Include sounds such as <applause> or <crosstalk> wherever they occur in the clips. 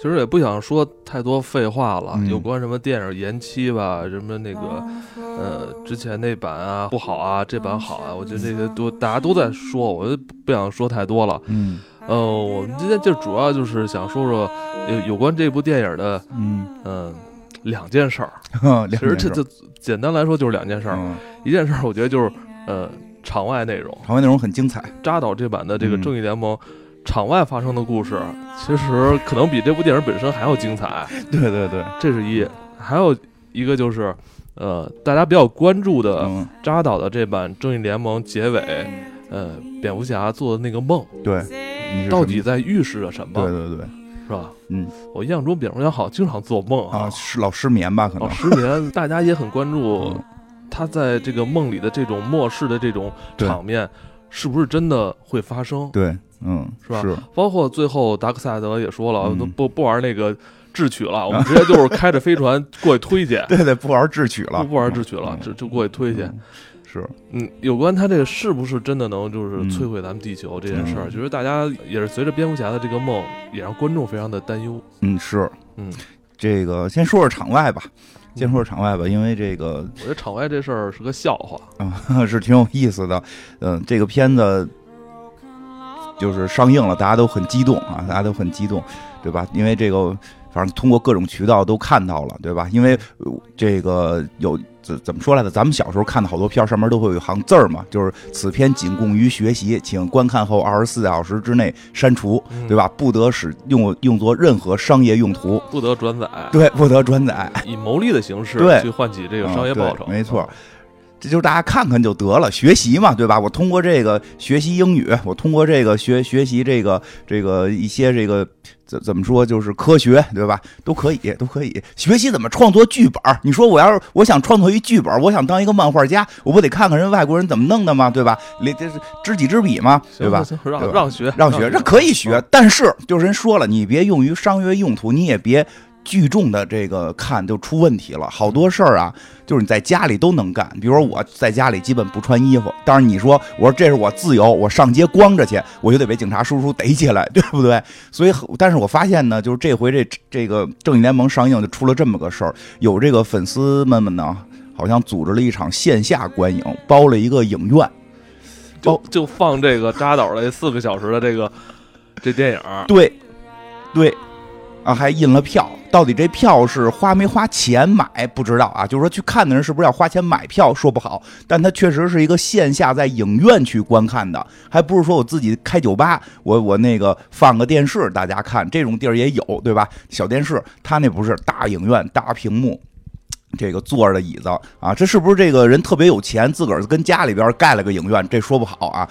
其实也不想说太多废话了，嗯有关什么电影延期吧，什么那个呃之前那版啊不好啊，这版好啊，我觉得这些都大家都在说，我就不想说太多了。嗯呃，我们今天就主要就是想说说有有关这部电影的嗯，嗯、两件事儿。<laughs> 其其实这这简单来说就是两件事儿，嗯，一件事儿我觉得就是呃场外内容，场外内容很精彩，扎导这版的这个嗯正义联盟。场外发生的故事，其实可能比这部电影本身还要精彩。<laughs> 对对对，这是一，还有一个就是，呃，大家比较关注的嗯，扎导的这版《正义联盟》结尾，呃，蝙蝠侠做的那个梦，对，到底在预示着什么？对对对是吧？嗯，我印象中蝙蝠侠好像经常做梦啊，是老失眠吧？可能老，失眠，大家也很关注嗯他在这个梦里的这种末世的这种场面，是不是真的会发生？对，嗯，是吧？是，包括最后达克赛德也说了，嗯。都不不玩那个智取了，<laughs> 我们直接就是开着飞船过去推去，对对，不玩智取了，不不玩智取了嗯，就就过去推去。嗯是，嗯，有关他这个是不是真的能就是嗯。摧毁咱们地球这件事儿，嗯。其实大家也是随着蝙蝠侠的这个梦，也让观众非常的担忧。嗯是，嗯，这个先说说场外吧，先说说场外吧，因为这个我觉得场外这事儿是个笑话。啊 <laughs> 是挺有意思的，嗯，这个片子就是上映了，大家都很激动啊，大家都很激动，对吧？因为这个。反正通过各种渠道都看到了，对吧？因为呃这个有怎怎么说来着？咱们小时候看的好多片儿上面都会有一行字儿嘛，就是此片仅供于学习，请观看后二十四小时之内删除，嗯对吧？不得使用用作任何商业用途，不得转载，对，不得转载。以牟利的形式对去换取这个商业报酬。没错。这就是大家看看就得了，学习嘛，对吧？我通过这个学习英语，我通过这个学学习这个这个一些这个怎怎么说，就是科学，对吧？都可以，都可以学习怎么创作剧本。你说我要是我想创作一剧本，我想当一个漫画家，我不得看看人外国人怎么弄的吗？对吧？这这是知己知彼嘛，对吧？让让学让学，这可以学，但是就是人说了，你别用于商业用途，你也别聚众的这个看就出问题了。好多事儿啊，就是你在家里都能干。比如说我在家里基本不穿衣服，但是你说我说这是我自由，我上街光着去，我就得被警察叔叔逮起来，对不对？所以，但是我发现呢，就是这回这这个正义联盟上映就出了这么个事儿，有这个粉丝们们呢，好像组织了一场线下观影，包了一个影院。就就放这个扎导的四个小时的这个这电影，对，对，啊，还印了票。到底这票是花没花钱买不知道啊，就是说去看的人是不是要花钱买票说不好，但它确实是一个线下在影院去观看的，还不是说我自己开酒吧，我 <laughs> 我那个放个电视大家看，这种地儿也有，对吧？小电视，他那不是大影院大屏幕。这个坐着的椅子啊，这是不是这个人特别有钱，自个儿跟家里边盖了个影院？这说不好啊。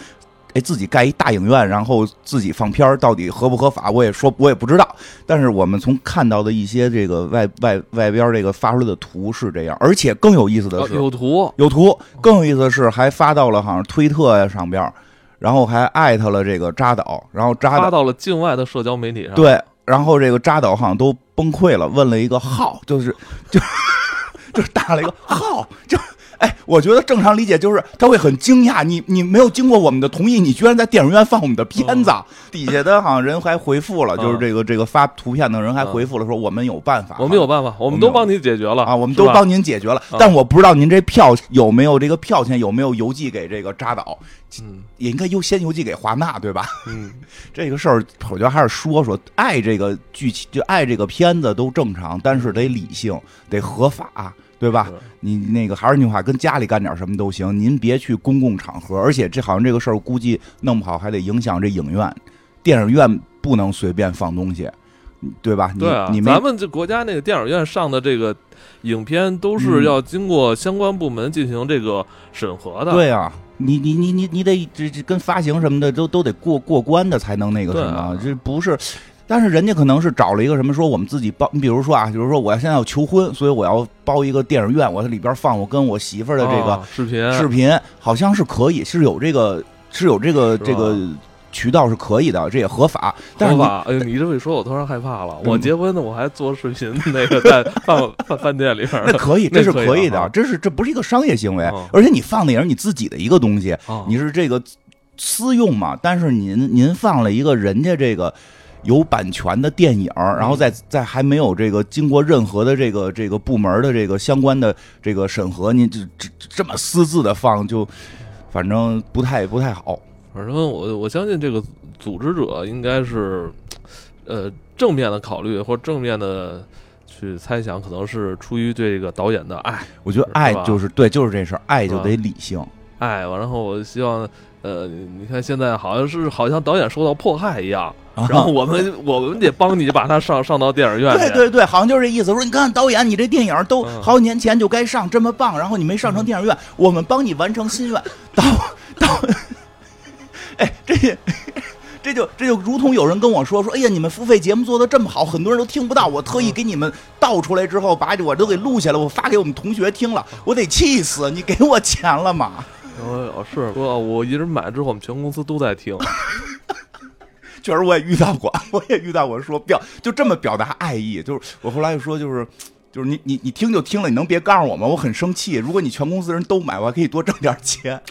哎，自己盖一大影院，然后自己放片儿，到底合不合法？我也说我也不知道。但是我们从看到的一些这个外外外边这个发出来的图是这样，而且更有意思的哦是，有图，有图，更有意思的是还发到了好像推特呀上边儿，然后还艾特了这个扎导，然后扎导发到了境外的社交媒体上。，对，然后这个扎导好像都崩溃了，问了一个号，就是就 <laughs> 就是打了一个号，就哎，我觉得正常理解就是他会很惊讶，你你没有经过我们的同意，你居然在电影院放我们的片子。嗯底下的好像人还回复了，就是这个这个发图片的人还回复了，说我们有办法，我们有办法，我们都帮您解决了。啊，我们都帮您解决了，啊但我不知道您这票有没有这个票钱有没有邮寄给这个扎导，嗯。也应该优先邮寄给华纳，对吧？嗯，<laughs> 这个事儿，我觉得还是说说爱这个剧情，就爱这个片子都正常，但是得理性，得合法，对吧？你那个还是那句话，跟家里干点什么都行，您别去公共场合，而且这好像这个事儿估计弄不好还得影响这影院，电影院不能随便放东西，对吧？你对啊你，们咱们这国家那个电影院上的这个影片都是嗯要经过相关部门进行这个审核的。对啊，你你你你你得这这跟发行什么的都都得过过关的才能那个什么，啊这不是。但是人家可能是找了一个什么，说我们自己包，你比如说啊，比如说我现在要求婚，所以我要包一个电影院，我在里边放我跟我媳妇儿的这个啊视频视频，好像是可以，是有这个是有这个这个渠道是可以的，这也合法。但是你合法。哎呦，你这么一说，我突然害怕了。嗯我结婚呢，我还做视频，那个在饭饭饭店里边那可以，这是可以的，啊这是这不是一个商业行为哦，而且你放的也是你自己的一个东西，啊，你是这个私用嘛？但是您您放了一个人家这个有版权的电影，然后在在还没有这个经过任何的这个这个部门的这个相关的这个审核，您这这这么私自的放，就反正不太不太好。反正我我相信这个组织者应该是，呃，正面的考虑或正面的去猜想，可能是出于对这个导演的爱，我觉得爱就是对，就是这事儿，爱就得理性。爱，然后我希望，呃，你看现在好像是好像导演受到迫害一样，然后我们我们得帮你把他上上到电影院。对对对，好像就是这意思。说你看导演，你这电影都好几年前就该上，这么棒，然后你没上成电影院，我们帮你完成心愿。<laughs> 导导。哎，这这就这就如同有人跟我说说，哎呀，你们付费节目做的这么好，很多人都听不到，我特意给你们倒出来之后，把我都给录下来，我发给我们同学听了，我得气死！你给我钱了吗？哦，是，我我一直买之后，我们全公司都在听。<laughs> 确实，我也遇到过，<laughs> 我也遇到过，说表就这么表达爱意，就是我后来就说，就是就是你你你听就听了，你能别告诉我吗？我很生气。如果你全公司人都买，我还可以多挣点钱。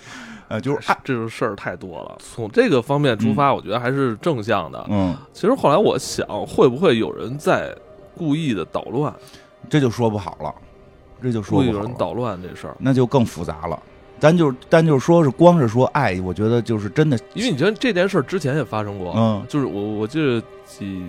呃，就是这种事儿太多了。从这个方面出发，我觉得还是正向的。嗯，其实后来我想，会不会有人在故意的捣乱？这就说不好了。这就说故意有人捣乱这事儿，那就更复杂了。咱就咱就是说是光是说爱，我觉得就是真的。因为你觉得这件事儿之前也发生过，嗯，就是我我记得几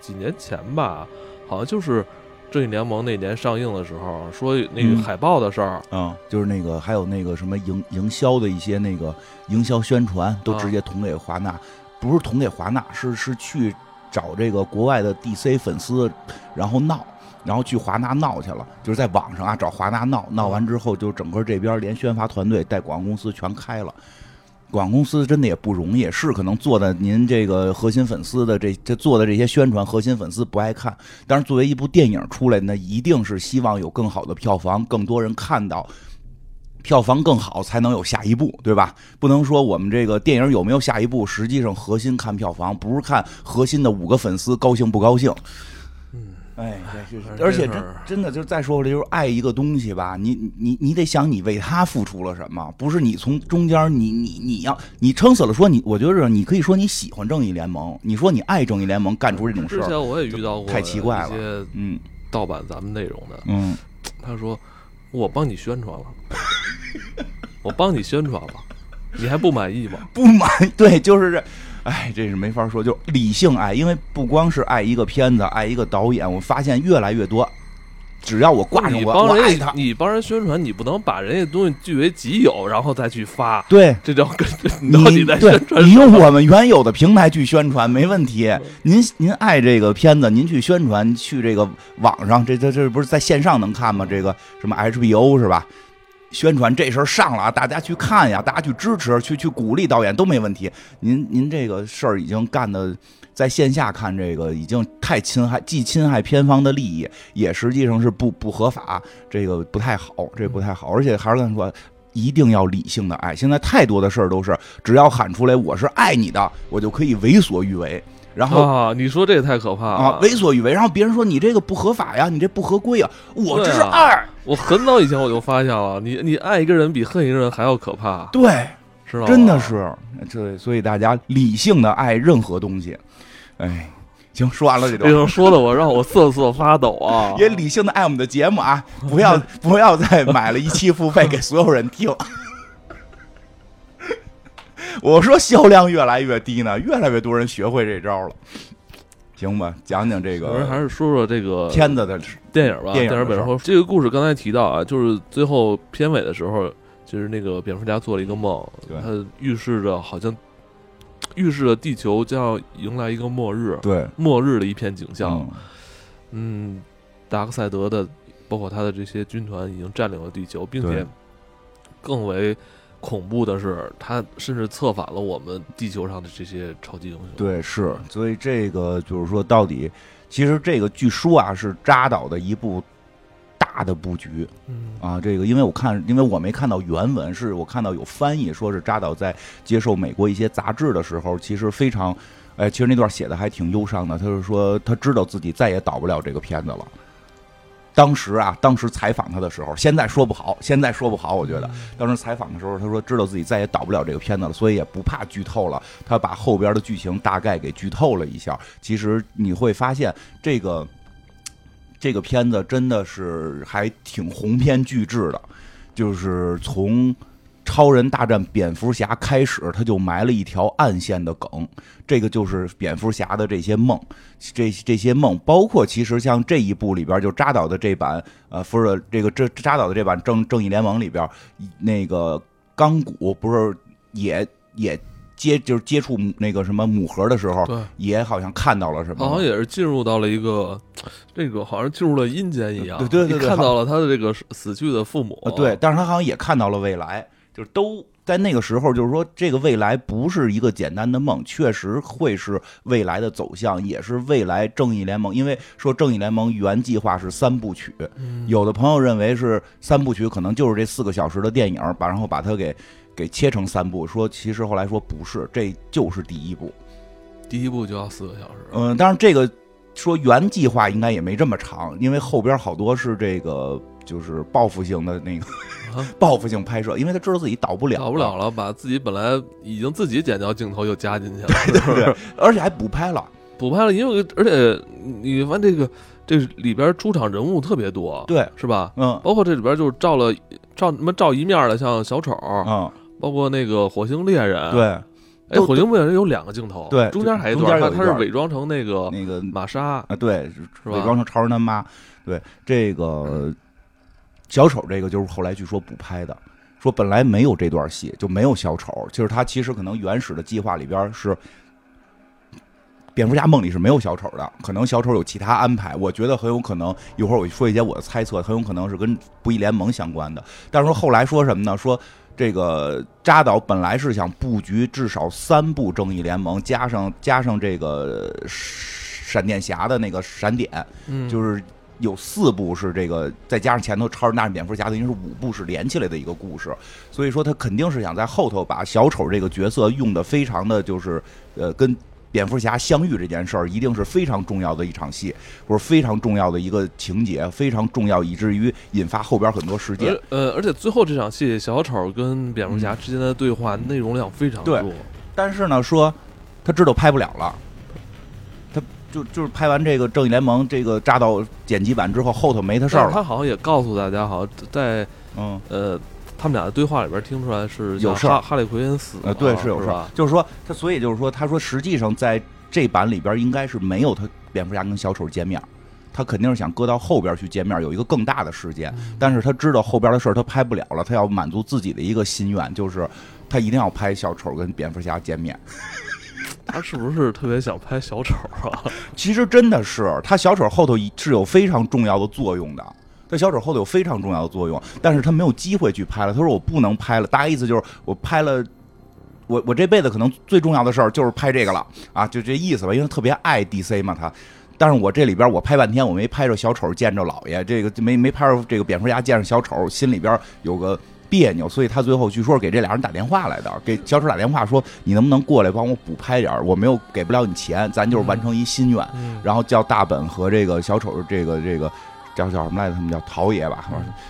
几年前吧，好像就是。正义联盟那年上映的时候，说那个海报的事儿，嗯，就是那个还有那个什么营营销的一些那个营销宣传，都直接捅给华纳，不是捅给华纳，是是去找这个国外的 DC 粉丝，然后闹，然后去华纳闹去了，就是在网上啊找华纳闹，闹完之后就整个这边连宣发团队带广告公司全开了。广告公司真的也不容易，是可能做的您这个核心粉丝的这这做的这些宣传，核心粉丝不爱看。但是作为一部电影出来，那一定是希望有更好的票房，更多人看到，票房更好才能有下一步，对吧？不能说我们这个电影有没有下一步，实际上核心看票房，不是看核心的五个粉丝高兴不高兴。哎，对，就是而且真真的就是再说回来，就是爱一个东西吧，你你你得想你为他付出了什么，不是你从中间你你你要你撑死了说你，我觉得你可以说你喜欢正义联盟，你说你爱正义联盟，干出这种事儿，之前我也遇到过，太奇怪了，嗯，盗版咱们内容的，嗯，他说我帮你宣传了，我帮你宣传了，你还不满意吗？<laughs> 不满，对，就是这。哎，这是没法说，就理性爱，因为不光是爱一个片子，爱一个导演，我发现越来越多，只要我挂上我，我爱他，你帮人宣传，你不能把人家东西据为己有，然后再去发，对，这叫跟你在宣传，你用我们原有的平台去宣传没问题。您您爱这个片子，您去宣传，去这个网上，这这这不是在线上能看吗？这个什么 HBO 是吧？宣传这事儿上了啊，大家去看呀，大家去支持，去去鼓励导演都没问题。您您这个事儿已经干的，在线下看这个已经太侵害，既侵害片方的利益，也实际上是不不合法，这个不太好，这不太好。而且还是跟你说，一定要理性的爱。现在太多的事儿都是，只要喊出来我是爱你的，我就可以为所欲为。然后啊，你说这也太可怕了啊！为所欲为，然后别人说你这个不合法呀，你这不合规呀，我这是爱。我很早以前我就发现了，你你爱一个人比恨一个人还要可怕。对，是吧？真的是，这所以大家理性的爱任何东西。哎，行，说完了这种，说的我让我瑟瑟发抖啊！<laughs> 也理性的爱我们的节目啊，不要不要再买了一期付费给所有人听。我说销量越来越低呢，越来越多人学会这招了，行吧？讲讲这个，还是说说这个片子的电影吧。电影本身，这个故事刚才提到啊，就是最后片尾的时候，就是那个蝙蝠侠做了一个梦，他预示着好像预示着地球将要迎来一个末日，对，末日的一片景象。嗯，达克赛德的包括他的这些军团已经占领了地球，并且更为。恐怖的是，他甚至策反了我们地球上的这些超级英雄。对，是，所以这个就是说，到底，其实这个据说啊，是扎导的一部大的布局。嗯啊，这个因为我看，因为我没看到原文，是我看到有翻译，说是扎导在接受美国一些杂志的时候，其实非常，哎，其实那段写的还挺忧伤的。他是说，他知道自己再也导不了这个片子了。当时啊，当时采访他的时候，现在说不好，现在说不好。我觉得当时采访的时候，他说知道自己再也导不了这个片子了，所以也不怕剧透了。他把后边的剧情大概给剧透了一下。其实你会发现，这个这个片子真的是还挺鸿篇巨制的，就是从。超人大战蝙蝠侠开始，他就埋了一条暗线的梗，这个就是蝙蝠侠的这些梦，这这些梦，包括其实像这一部里边就扎导的这版，呃，不是这个这扎导的这版正正义联盟里边，那个钢骨不是也也接就是接触那个什么母盒的时候，也好像看到了什么，好像也是进入到了一个这个好像进入了阴间一样，对对对，看到了他的这个死去的父母，对，但是他好像也看到了未来。就是都在那个时候，就是说这个未来不是一个简单的梦，确实会是未来的走向，也是未来正义联盟。因为说正义联盟原计划是三部曲，有的朋友认为是三部曲，可能就是这四个小时的电影，把然后把它给给切成三部。说其实后来说不是，这就是第一部，第一部就要四个小时。嗯，当然这个说原计划应该也没这么长，因为后边好多是这个就是报复性的那个。报复性拍摄，因为他知道自己导不了，导不了了，把自己本来已经自己剪掉镜头又加进去了，对对对，而且还补拍了，补拍了，因为而且你发现这个这里边出场人物特别多，对，是吧？嗯，包括这里边就是照了照什么照一面的，像小丑，嗯，包括那个火星猎人，对，哎，火星猎人有两个镜头，对，中间还一段，他是伪装成那个那个玛莎啊，对，伪装成超人他妈，对，这个。小丑这个就是后来据说补拍的，说本来没有这段戏，就没有小丑。就是他其实可能原始的计划里边是蝙蝠侠梦里是没有小丑的，可能小丑有其他安排。我觉得很有可能一会儿我说一些我的猜测，很有可能是跟不义联盟相关的。但是说后来说什么呢？说这个扎导本来是想布局至少三部正义联盟，加上加上这个闪电侠的那个闪点，就是。有四部是这个，再加上前头超人大战蝙蝠侠，等于是五部是连起来的一个故事。所以说他肯定是想在后头把小丑这个角色用的非常的就是，呃，跟蝙蝠侠相遇这件事儿一定是非常重要的一场戏，或者非常重要的一个情节，非常重要，以至于引发后边很多事件。呃，而且最后这场戏，小丑跟蝙蝠侠之间的对话内容量非常多。但是呢，说他知道拍不了了。就就是拍完这个正义联盟这个扎到剪辑版之后，后头没他事儿了。他好像也告诉大家，好像在嗯呃他们俩的对话里边听出来是有事儿。哈利奎恩死了，对，是有事儿。就是说他，所以就是说，他说实际上在这版里边应该是没有他蝙蝠侠跟小丑见面，他肯定是想搁到后边去见面，有一个更大的事件。但是他知道后边的事儿他拍不了了，他要满足自己的一个心愿，就是他一定要拍小丑跟蝙蝠侠见面。他是不是特别想拍小丑啊？<laughs> 其实真的是，他小丑后头是有非常重要的作用的。他小丑后头有非常重要的作用，但是他没有机会去拍了。他说我不能拍了，大概意思就是我拍了，我我这辈子可能最重要的事儿就是拍这个了啊，就这意思吧。因为特别爱 DC 嘛，他。但是我这里边我拍半天，我没拍着小丑见着老爷，这个没没拍着这个蝙蝠侠见着小丑，心里边有个。别扭，所以他最后据说给这俩人打电话来的，给小丑打电话说：“你能不能过来帮我补拍点我没有给不了你钱，咱就是完成一心愿。”然后叫大本和这个小丑，这个这个叫叫什么来着？他们叫陶爷吧，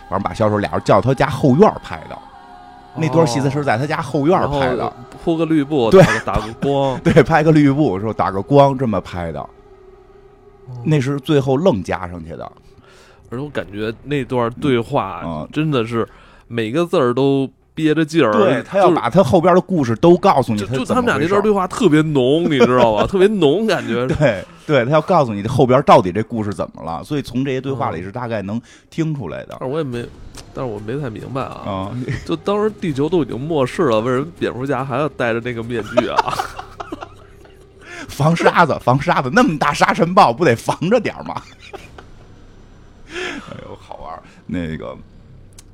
反正把小丑俩人叫到他家后院拍的。那段戏子是在他家后院拍的，铺个绿布，对，打个 <laughs> 光，对，拍个绿布，说打个光这么拍的。那是最后愣加上去的，而且我感觉那段对话真的是。每个字儿都憋着劲儿，对他要把他后边的故事都告诉你。就他们俩那段对话特别浓，你知道吧？<laughs> 特别浓，感觉。对，对他要告诉你后边到底这故事怎么了，所以从这些对话里是大概能听出来的。但是我也没，但是我没太明白啊。就当时地球都已经末世了，为什么蝙蝠侠还要戴着那个面具啊？<laughs> 防沙子，防沙子，那么大沙尘暴，不得防着点吗？<laughs> 哎呦，好玩那个。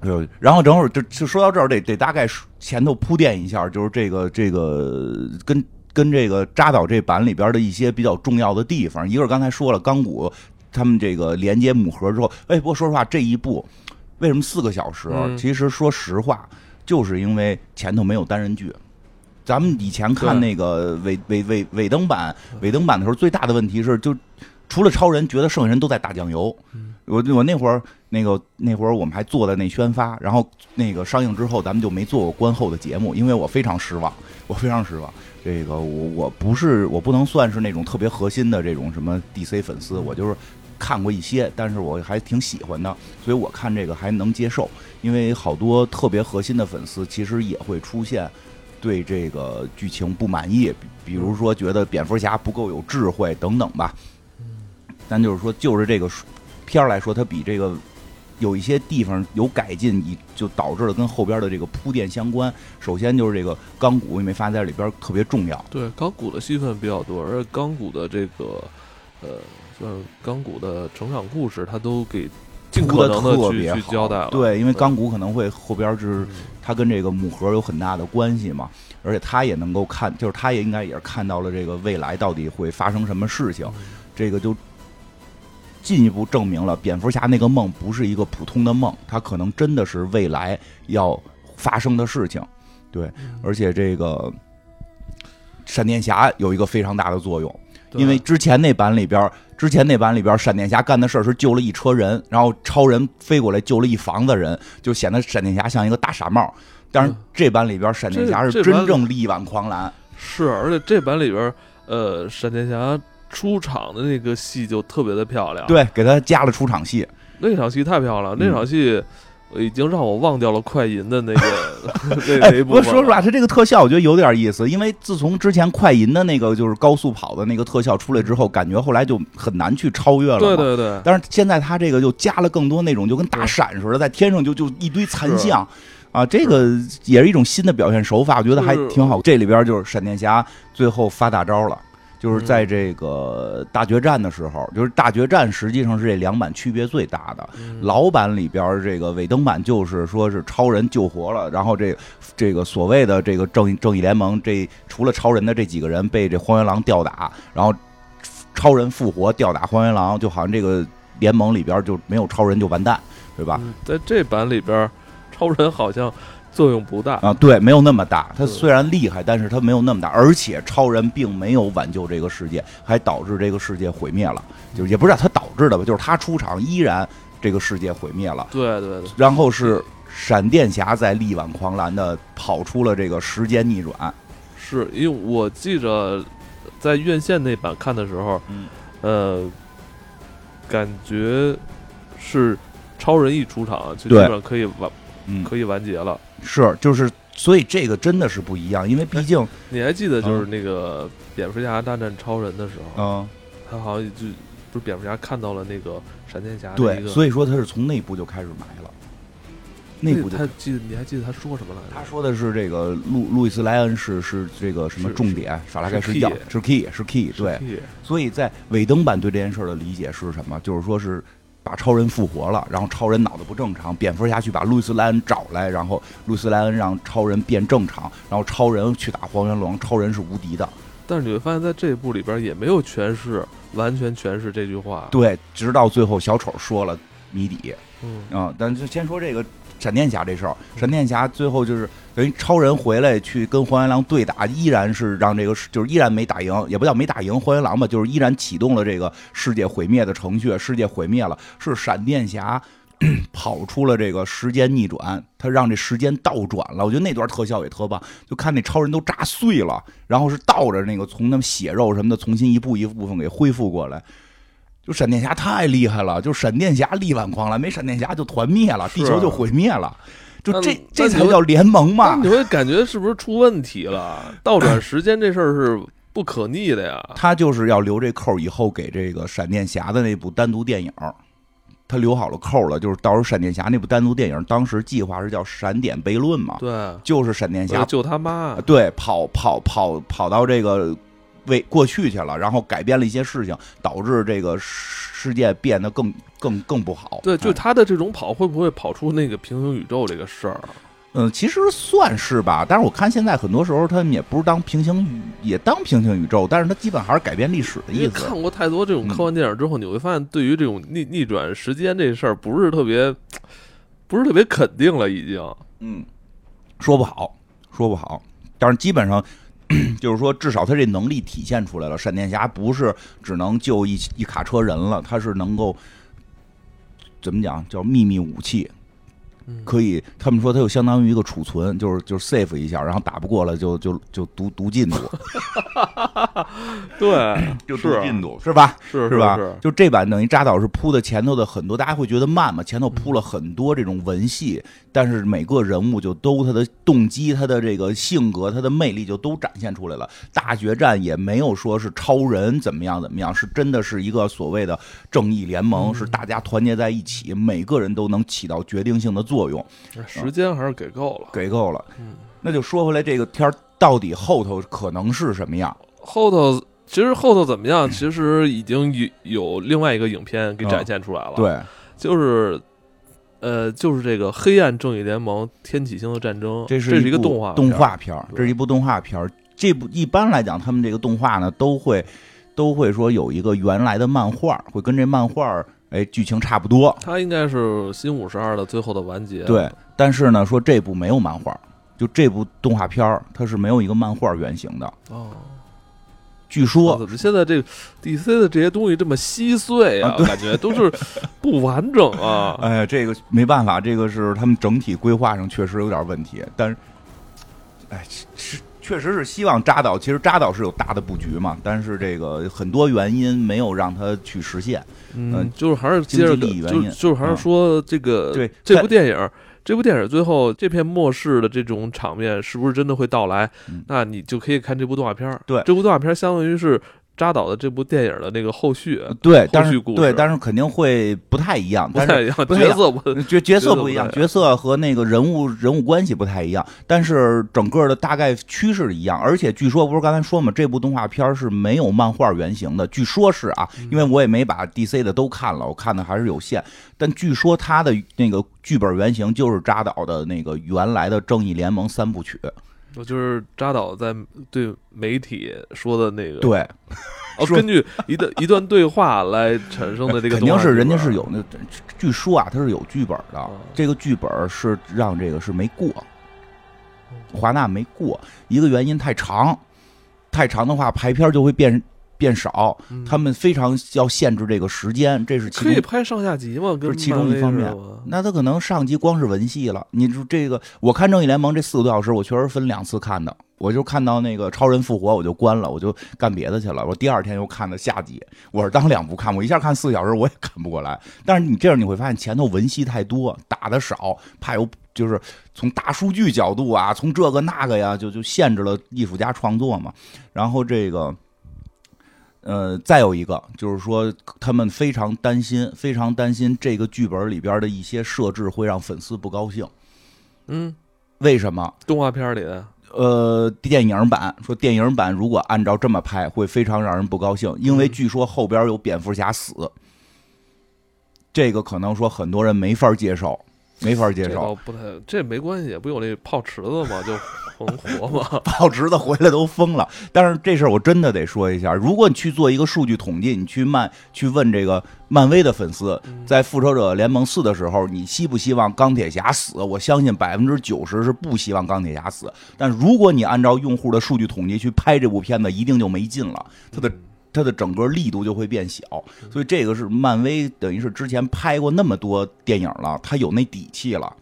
呃，然后正好就就说到这儿，得得大概前头铺垫一下，就是这个这个跟跟这个扎导这版里边的一些比较重要的地方。一个是刚才说了，钢骨他们这个连接母盒之后，哎，不过说实话，这一部为什么四个小时？其实说实话，就是因为前头没有单人剧。咱们以前看那个尾尾尾尾灯版尾灯版的时候，最大的问题是就。除了超人，觉得剩下人都在打酱油。我我那会儿那个那会儿我们还做的那宣发，然后那个上映之后，咱们就没做过观后的节目，因为我非常失望，我非常失望。这个我我不是我不能算是那种特别核心的这种什么 DC 粉丝，我就是看过一些，但是我还挺喜欢的，所以我看这个还能接受。因为好多特别核心的粉丝其实也会出现对这个剧情不满意，比如说觉得蝙蝠侠不够有智慧等等吧。但就是说，就是这个片儿来说，它比这个有一些地方有改进，以就导致了跟后边的这个铺垫相关。首先就是这个钢骨，你没发现在里边特别重要。对，钢骨的戏份比较多，而且钢骨的这个呃，算钢骨的成长故事，他都给尽可能的去去交代了。对，因为钢骨可能会后边就是他跟这个母盒有很大的关系嘛，而且他也能够看，就是他也应该也是看到了这个未来到底会发生什么事情，这个就。进一步证明了蝙蝠侠那个梦不是一个普通的梦，它可能真的是未来要发生的事情。对，而且这个闪电侠有一个非常大的作用，因为之前那版里边，之前那版里边，闪电侠干的事儿是救了一车人，然后超人飞过来救了一房子人，就显得闪电侠像一个大傻帽。但是这版里边，闪电侠是真正力挽狂澜。是，而且这版里边，呃，闪电侠。出场的那个戏就特别的漂亮，对，给他加了出场戏，那场戏太漂亮，那场戏已经让我忘掉了快银的那个 <laughs> 那那部分。说实话，他这个特效我觉得有点意思，因为自从之前快银的那个就是高速跑的那个特效出来之后，感觉后来就很难去超越了。对对对。但是现在他这个就加了更多那种就跟大闪似的，在天上就就一堆残像啊，这个也是一种新的表现手法，我觉得还挺好。这里边就是闪电侠最后发大招了。就是在这个大决战的时候，就是大决战实际上是这两版区别最大的。老版里边这个尾灯版就是说是超人救活了，然后这这个所谓的这个正义正义联盟，这除了超人的这几个人被这荒原狼吊打，然后超人复活吊打荒原狼，就好像这个联盟里边就没有超人就完蛋，对吧？在这版里边，超人好像。作用不大啊，对，没有那么大。他虽然厉害，但是他没有那么大。而且超人并没有挽救这个世界，还导致这个世界毁灭了。就也不知道他导致的吧，就是他出场依然这个世界毁灭了。对对对。然后是闪电侠在力挽狂澜的跑出了这个时间逆转。是因为我记着在院线那版看的时候，嗯呃，感觉是超人一出场就基本上可以完，嗯，可以完结了。是，就是，所以这个真的是不一样，因为毕竟你还记得，就是那个蝙蝠侠大战超人的时候，嗯，他好像就不是蝙蝠侠看到了那个闪电侠，对，所以说他是从内部就开始埋了，内部他记得你还记得他说什么来着？他说的是这个路路易斯莱恩是是这个什么重点，法拉盖是要是 key 是 key，对，所以在尾灯版对这件事的理解是什么？就是说是。把超人复活了，然后超人脑子不正常，蝙蝠侠去把路易斯莱恩找来，然后路易斯莱恩让超人变正常，然后超人去打黄猿龙，超人是无敌的。但是你会发现在这一部里边也没有诠释，完全诠释这句话。对，直到最后小丑说了谜底。嗯啊，但是先说这个。闪电侠这事儿，闪电侠最后就是等于超人回来去跟荒原狼对打，依然是让这个就是依然没打赢，也不叫没打赢荒原狼吧，就是依然启动了这个世界毁灭的程序，世界毁灭了，是闪电侠 <clears throat> 跑出了这个时间逆转，他让这时间倒转了。我觉得那段特效也特棒，就看那超人都炸碎了，然后是倒着那个从那血肉什么的重新一步一部分给恢复过来。就闪电侠太厉害了，就闪电侠力挽狂澜，没闪电侠就团灭了，地球就毁灭了。就这这才叫联盟嘛？你会感觉是不是出问题了？倒转时间这事儿是不可逆的呀。<clears throat> 他就是要留这扣，以后给这个闪电侠的那部单独电影，他留好了扣了。就是到时候闪电侠那部单独电影，当时计划是叫《闪点悖论》嘛？对，就是闪电侠救他妈，对，跑跑跑跑到这个。为过去去了，然后改变了一些事情，导致这个世界变得更更更不好。对，就他的这种跑，会不会跑出那个平行宇宙这个事儿？嗯，其实算是吧。但是我看现在很多时候他们也不是当平行宇，也当平行宇宙，但是他基本还是改变历史的意思。看过太多这种科幻电影之后，你会发现，对于这种逆逆转时间这事儿，不是特别，不是特别肯定了，已经。嗯，说不好，说不好。但是基本上。<clears throat> 就是说至少他这能力体现出来了。闪电侠不是只能救一一卡车人了，他是能够怎么讲叫秘密武器。可以，他们说他就相当于一个储存，就是就是 save 一下，然后打不过了就就就读读 <laughs> 进度，对，就读进度是吧？是是吧？就这版等于扎导是铺的前头的很多，大家会觉得慢嘛？前头铺了很多这种文戏，但是每个人物就都他的动机、他的这个性格、他的魅力就都展现出来了。大决战也没有说是超人怎么样怎么样，是真的是一个所谓的正义联盟，是大家团结在一起，每个人都能起到决定性的作。用，时间还是给够了，给够了。嗯，那就说回来，这个片儿到底后头可能是什么样？后头其实后头怎么样？其实已经有有另外一个影片给展现出来了。对，就是呃，就是这个《黑暗正义联盟：天启星的战争》，这是一个动画动画片这是一部动画片儿这部一般来讲，他们这个动画呢，都会都会说有一个原来的漫画，会跟这漫画。哎，剧情差不多，它应该是新五十二的最后的完结。对，但是呢，说这部没有漫画，就这部动画片儿，它是没有一个漫画原型的。哦，据说怎么现在这个 DC 的这些东西这么稀碎啊？感觉都是不完整啊！<laughs> 哎，这个没办法，这个是他们整体规划上确实有点问题。但是，哎，是。确实是希望扎导，其实扎导是有大的布局嘛，但是这个很多原因没有让他去实现。嗯，就是还是接着利益原因，就是还是说这个对这部电影，这部电影最后这片末世的这种场面是不是真的会到来？那你就可以看这部动画片对，这部动画片相当于是。扎导的这部电影的那个后续，对，但是，对，但是肯定会不太一样，不太一样，角色不角角色不一样，角色和那个人物人物关系不太一样，但是整个的大概趋势一样。而且据说不是刚才说嘛，这部动画片是没有漫画原型的，据说是啊，因为我也没把 DC 的都看了，我看的还是有限。但据说他的那个剧本原型就是扎导的那个原来的正义联盟三部曲。就是扎导在对媒体说的那个，对，哦，根据一段一段对话来产生的这个，肯定是人家是有那，据说啊，他是有剧本的，这个剧本是让这个是没过，华纳没过，一个原因太长，太长的话排片就会变。变少，他们非常要限制这个时间，这是可以拍上下集吗？是其中一方面。那他可能上集光是文戏了。你说这个，我看《正义联盟》这四个多小时，我确实分两次看的。我就看到那个超人复活，我就关了，我就干别的去了。我第二天又看的下集，我是当两部看。我一下看四小时，我也看不过来。但是你这样你会发现前头文戏太多，打的少，怕有就是从大数据角度啊，从这个那个呀，就就限制了艺术家创作嘛。然后这个。呃，再有一个就是说，他们非常担心，非常担心这个剧本里边的一些设置会让粉丝不高兴。嗯，为什么？动画片里的？呃，电影版说电影版如果按照这么拍，会非常让人不高兴，因为据说后边有蝙蝠侠死，这个可能说很多人没法接受。没法接受，不太，这没关系，不有那泡池子吗？就很火吗？泡池子回来都疯了。但是这事儿我真的得说一下，如果你去做一个数据统计，你去漫去问这个漫威的粉丝，在复仇者联盟四的时候，你希不希望钢铁侠死？我相信百分之九十是不希望钢铁侠死。但如果你按照用户的数据统计去拍这部片子，一定就没劲了。它的。它的整个力度就会变小，所以这个是漫威等于是之前拍过那么多电影了，他有那底气了，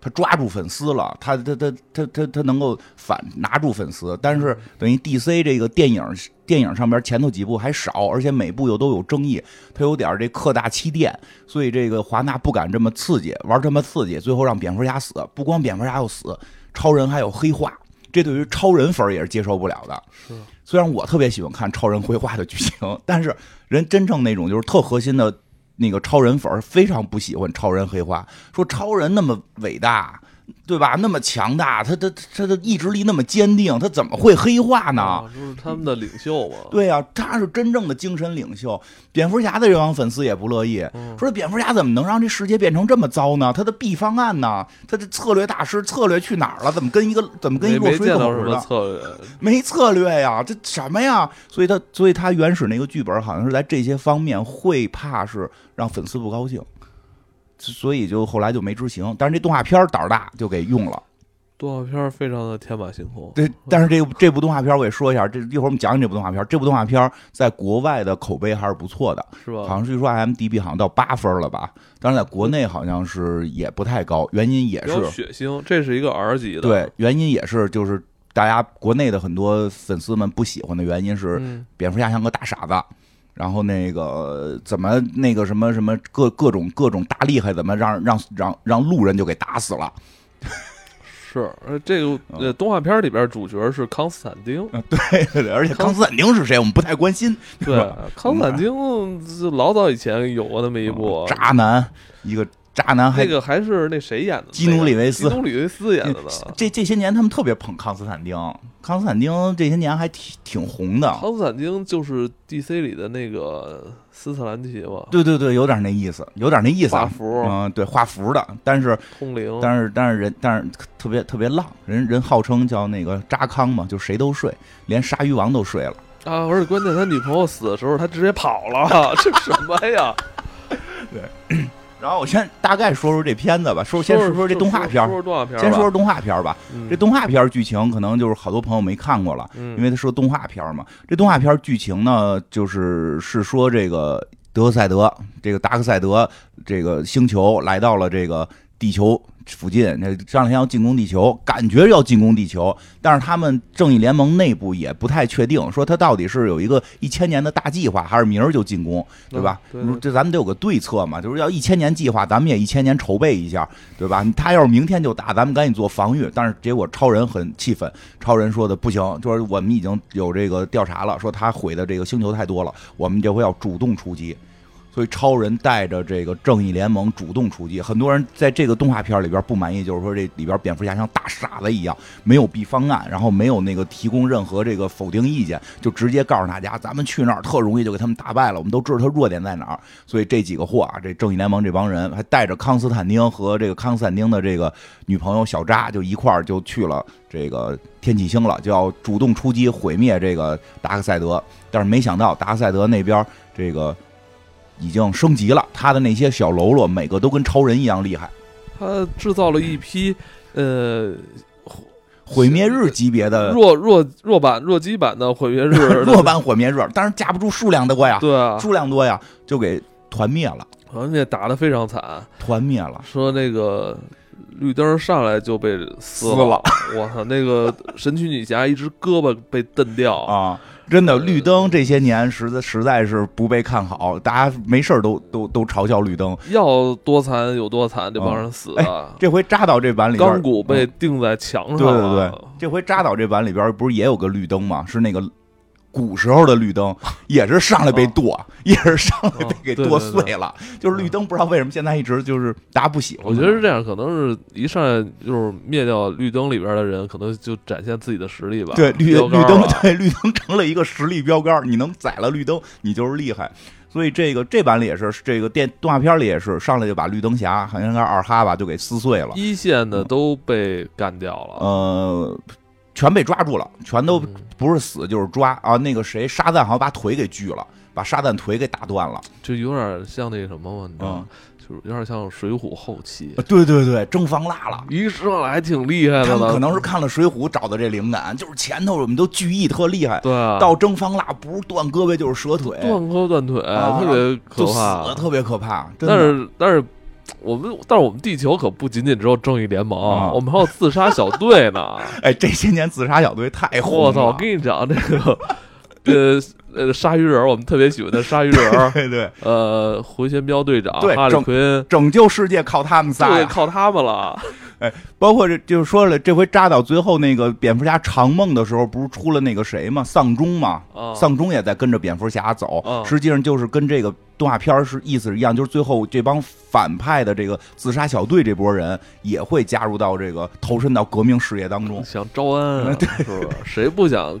他抓住粉丝了，他他他他他他能够反拿住粉丝。但是等于 DC 这个电影电影上边前头几部还少，而且每部又都有争议，他有点这客大欺店，所以这个华纳不敢这么刺激，玩这么刺激，最后让蝙蝠侠死，不光蝙蝠侠要死，超人还有黑化，这对于超人粉也是接受不了的。是。虽然我特别喜欢看超人绘画的剧情，但是人真正那种就是特核心的那个超人粉非常不喜欢超人黑化，说超人那么伟大。对吧？那么强大，他他他的意志力那么坚定，他怎么会黑化呢？就是他们的领袖嘛。<laughs> 对呀，他是真正的精神领袖。蝙蝠侠的这帮粉丝也不乐意，说蝙蝠侠怎么能让这世界变成这么糟呢？他的 B 方案呢？他的策略大师策略去哪儿了？怎么跟一个怎么跟一个水狗似的？策略没策略呀？这什么呀？所以他所以他原始那个剧本好像是在这些方面会怕是让粉丝不高兴。所以就后来就没执行，但是这动画片胆儿大就给用了。动画片非常的天马行空。对，但是这这部动画片我也说一下，这一会儿我们讲讲这部动画片。这部动画片在国外的口碑还是不错的，是吧？好像据说 IMDB 好像到八分了吧？但是在国内好像是也不太高，原因也是血腥，这是一个 R 级的。对，原因也是就是大家国内的很多粉丝们不喜欢的原因是蝙蝠侠像个大傻子。然后那个怎么那个什么什么各各种各种大厉害，怎么让让让让路人就给打死了？<laughs> 是，这个呃动画片里边主角是康斯坦丁，对 <laughs> 对对，而且康斯坦丁是谁，我们不太关心。对，康斯坦丁老早以前有过那么一部渣男，一个。渣男还，那个还是那谁演的？基努里维斯，基努里维斯演的呢。<laughs> 这这些年他们特别捧康斯坦丁，康斯坦丁这些年还挺挺红的。康斯坦丁就是 DC 里的那个斯特兰奇吧？对对对，有点那意思，有点那意思。画符，嗯，对，画符的，但是通灵，但是但是人，但是特别特别浪，人人号称叫那个扎康嘛，就谁都睡，连鲨鱼王都睡了啊！而且关键他女朋友死的时候，他直接跑了，<laughs> 这什么呀？对。<laughs> 然后我先大概说说这片子吧，说先说说这动画片说说动画片先说说动画片吧。这动画片剧情可能就是好多朋友没看过了，因为它是动画片嘛。这动画片剧情呢，就是是说这个德克赛德，这个达克赛德这个星球来到了这个地球。附近那这两天要进攻地球，感觉要进攻地球，但是他们正义联盟内部也不太确定，说他到底是有一个一千年的大计划，还是明儿就进攻，对吧？这咱们得有个对策嘛，就是要一千年计划，咱们也一千年筹备一下，对吧？他要是明天就打，咱们赶紧做防御。但是结果超人很气愤，超人说的不行，就是我们已经有这个调查了，说他毁的这个星球太多了，我们这回要主动出击。所以超人带着这个正义联盟主动出击，很多人在这个动画片里边不满意，就是说这里边蝙蝠侠像大傻子一样，没有 B 方案，然后没有那个提供任何这个否定意见，就直接告诉大家，咱们去那儿特容易就给他们打败了，我们都知道他弱点在哪儿。所以这几个货啊，这正义联盟这帮人还带着康斯坦丁和这个康斯坦丁的这个女朋友小扎，就一块儿就去了这个天启星了，就要主动出击毁灭这个达克赛德。但是没想到达克赛德那边这个。已经升级了，他的那些小喽啰每个都跟超人一样厉害。他制造了一批呃毁灭日级别的弱弱弱版弱鸡版的毁灭日，<laughs> 弱版毁灭日，但是架不住数量多呀，对啊，数量多呀，就给团灭了，团灭打的非常惨，团灭了。说那个绿灯上来就被撕了，<laughs> 我操，那个神奇女侠一只胳膊被蹬掉。啊。真的，绿灯这些年实在实在是不被看好，大家没事都都都嘲笑绿灯，要多惨有多惨，这帮人死了。这回扎导这版里边，钢骨被钉在墙上。对对对，这回扎导这版里边不是也有个绿灯吗？是那个。古时候的绿灯 <laughs> 也是上来被剁，也是上来被给剁碎了。就是绿灯不知道为什么现在一直就是大家不喜欢。我觉得是这样，可能是一上来就是灭掉绿灯里边的人，可能就展现自己的实力吧。对绿绿灯，对绿灯成了一个实力标杆，你能宰了绿灯，你就是厉害。所以这个这版里也是，这个电动画片里也是，上来就把绿灯侠好像是二哈吧，就给撕碎了。一线的都被干掉了。呃。全被抓住了，全都不是死就是抓啊！那个谁，沙赞好像把腿给锯了，把沙赞腿给打断了，就有点像那什么嘛，嗯，就是有点像水浒后期。对对对，蒸方腊了，一上来还挺厉害的。他们可能是看了水浒找的这灵感，就是前头我们都聚义特厉害，对，到蒸方腊不是断胳膊就是折腿，断胳膊断腿，啊特别可怕，特别可怕。但是但是。我们，但是我们地球可不仅仅只有正义联盟，我们还有自杀小队呢。<laughs> 哎，这些年自杀小队太火了。我操！我跟你讲，这个，呃 <laughs> 呃，鲨鱼人，我们特别喜欢的鲨鱼人，<laughs> 对对，呃，回旋镖队长，对，哈利奎恩，拯救世界靠他们仨，对，靠他们了。哎，包括这就是说了，这回扎到最后那个蝙蝠侠长梦的时候，不是出了那个谁吗，丧钟嘛，丧钟也在跟着蝙蝠侠走，实际上就是跟这个动画片是意思是一样，就是最后这帮反派的这个自杀小队这波人也会加入到这个投身到革命事业当中，想招安，啊，<laughs> 对是？谁不想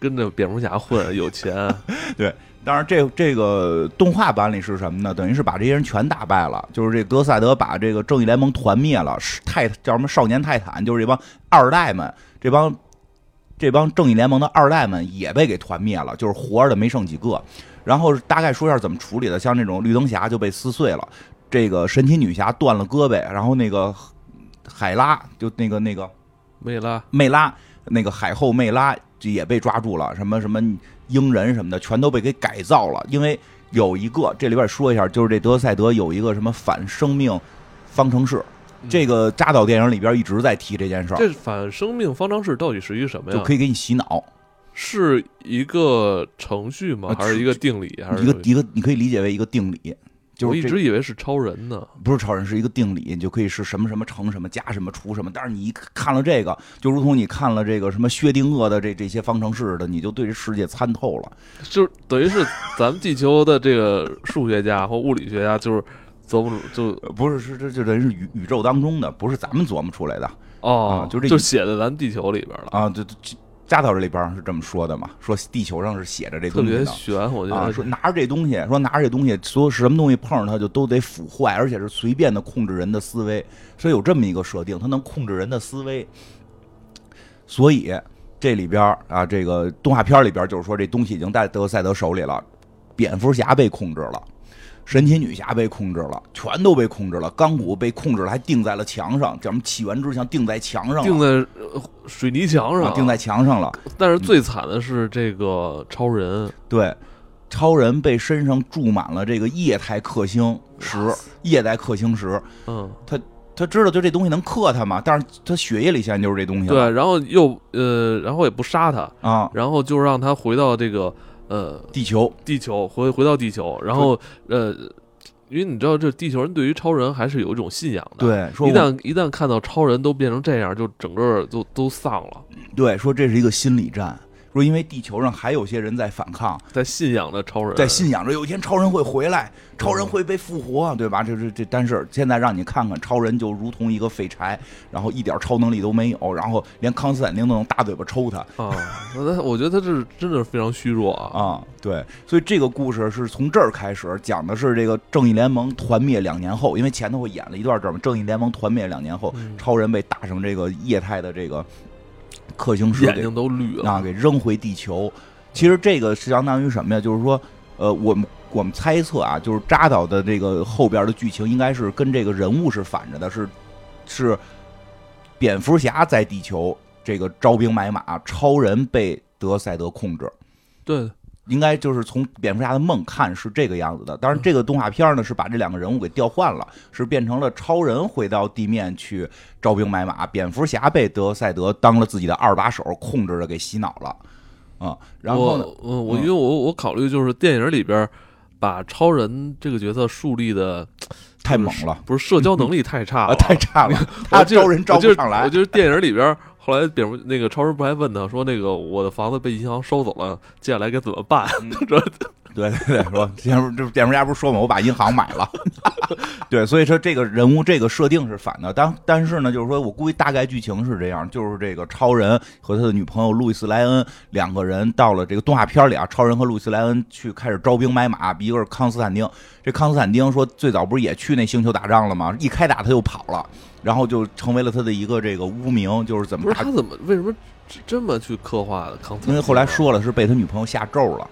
跟着蝙蝠侠混，有钱？<laughs> 对。当然，这这个动画版里是什么呢？等于是把这些人全打败了，就是这德赛德把这个正义联盟团灭了，泰叫什么少年泰坦，就是这帮二代们，这帮这帮正义联盟的二代们也被给团灭了，就是活着的没剩几个。然后大概说一下怎么处理的，像这种绿灯侠就被撕碎了，这个神奇女侠断了胳膊，然后那个海拉就那个那个梅拉，梅拉那个海后梅拉也被抓住了，什么什么鹰人什么的，全都被给改造了。因为有一个这里边说一下，就是这德赛德有一个什么反生命方程式，这个扎导电影里边一直在提这件事儿。这反生命方程式到底是一个什么呀？就可以给你洗脑，是一个程序吗？还是一个定理？还是一个一个？你可以理解为一个定理。就我一直以为是超人呢，不是超人，是一个定理，你就可以是什么什么乘什么加什么除什么。但是你一看了这个，就如同你看了这个什么薛定谔的这这些方程式的，你就对这世界参透了。就等于是咱们地球的这个数学家或物理学家，就是琢磨就不是是这就等于是宇宇宙当中的，不是咱们琢磨出来的哦，就这就写在咱地球里边了啊，就就。扎到这里边是这么说的嘛？说地球上是写着这东西的，特别玄，我觉得说拿着这东西，说拿着这东西，所有什么东西碰上它就都得腐坏，而且是随便的控制人的思维，所以有这么一个设定，它能控制人的思维。所以这里边啊，这个动画片里边就是说这东西已经在德赛德手里了，蝙蝠侠被控制了。神奇女侠被控制了，全都被控制了。钢骨被控制了，还钉在了墙上，叫什么起源之墙钉在墙上，钉在水泥墙上，钉在墙上了。但是最惨的是这个超人，对，超人被身上注满了这个液态克星石，液态克星石。嗯，他他知道就这东西能克他嘛，但是他血液里现在就是这东西。对，然后又呃，然后也不杀他啊，然后就让他回到这个。呃，地球，地球回回到地球，然后呃，因为你知道，这地球人对于超人还是有一种信仰的。对，说一旦一旦看到超人都变成这样，就整个都都丧了。对，说这是一个心理战。说，因为地球上还有些人在反抗，在信仰着超人，在信仰着有一天超人会回来，超人会被复活，对吧？这这这，但是现在让你看看，超人就如同一个废柴，然后一点超能力都没有，然后连康斯坦丁都能大嘴巴抽他啊！那我觉得他这真的是非常虚弱啊！啊，对，所以这个故事是从这儿开始讲的是这个正义联盟团灭两年后，因为前头我演了一段这儿嘛，正义联盟团灭两年后，超人被打成这个液态的这个。克星石眼睛都绿了啊！给扔回地球。其实这个是相当于什么呀？就是说，呃，我们我们猜测啊，就是扎导的这个后边的剧情应该是跟这个人物是反着的，是是蝙蝠侠在地球这个招兵买马，超人被德赛德控制。对。应该就是从蝙蝠侠的梦看是这个样子的，当然这个动画片呢是把这两个人物给调换了，是变成了超人回到地面去招兵买马，蝙蝠侠被德赛德当了自己的二把手，控制着给洗脑了，啊，然后呢，我，我因为我我考虑就是电影里边把超人这个角色树立的太猛了，不是社交能力太差了，<laughs> 太差了，<laughs> 他招人招不上来，我就是电影里边。后来蝙蝠那个超人不还问他说：“那个我的房子被银行收走了，接下来该怎么办？” <laughs> 说：“对对对，说蝙蝠这蝙蝠侠不是说嘛，我把银行买了。<laughs> ”对，所以说这个人物这个设定是反的。但但是呢，就是说我估计大概剧情是这样：就是这个超人和他的女朋友路易斯莱恩两个人到了这个动画片里啊，超人和路易斯莱恩去开始招兵买马，一个是康斯坦丁。这康斯坦丁说最早不是也去那星球打仗了吗？一开打他就跑了。然后就成为了他的一个这个污名，就是怎么？不是他怎么为什么这么去刻画的？康斯因为后来说了是被他女朋友下咒了，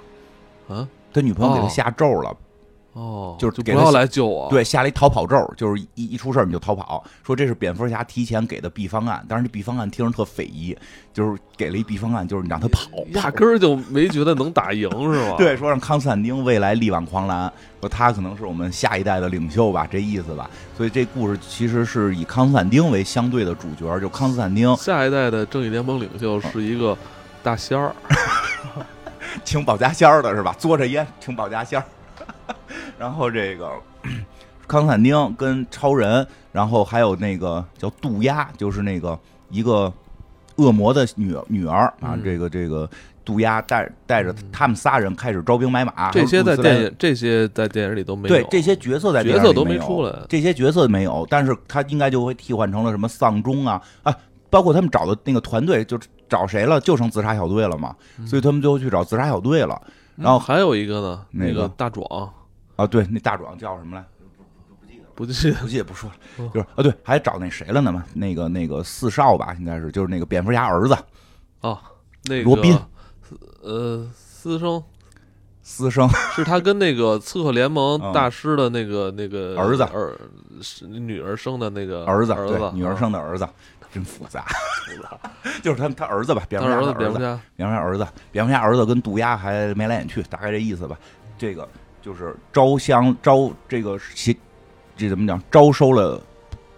啊，他女朋友给他下咒了。哦，就是不要来救我。对，下了一逃跑咒，就是一一出事儿你就逃跑。说这是蝙蝠侠提前给的 B 方案，但是这 B 方案听着特匪夷，就是给了一 B 方案，就是你让他跑，压根儿就没觉得能打赢，是吧？<laughs> 对，说让康斯坦丁未来力挽狂澜，说他可能是我们下一代的领袖吧，这意思吧。所以这故事其实是以康斯坦丁为相对的主角，就康斯坦丁下一代的正义联盟领袖是一个大仙儿，<laughs> <laughs> <laughs> 请保家仙儿的是吧？嘬着烟请保家仙儿。<laughs> 然后这个 <clears throat> 康斯坦丁跟超人，然后还有那个叫杜鸦，就是那个一个恶魔的女女儿啊。这个这个杜鸦带带着他们仨人开始招兵买马。这些在电影这些在电影里都没有。对这些角色在角色都没出来，这些角色没有，但是他应该就会替换成了什么丧钟啊啊，包括他们找的那个团队就找谁了，就剩自杀小队了嘛。所以他们最后去找自杀小队了。然后还有一个呢，那个大壮。啊，对，那大壮叫什么来？不记得，不记得，不记得，不说了。就是啊，对，还找那谁了呢嘛？那个那个四少吧，应该是，就是那个蝙蝠侠儿子。哦，那个罗宾，呃，私生，私生是他跟那个刺客联盟大师的那个那个儿子儿，女儿生的那个儿子，儿子，女儿生的儿子。真复杂，<laughs> 就是他他儿子吧，蝙蝠侠儿子，蝙蝠侠，蝙蝠侠儿子，蝙蝠侠儿子跟杜鸦还眉来眼去，大概这意思吧。这个就是招香招这个这怎么讲？招收了。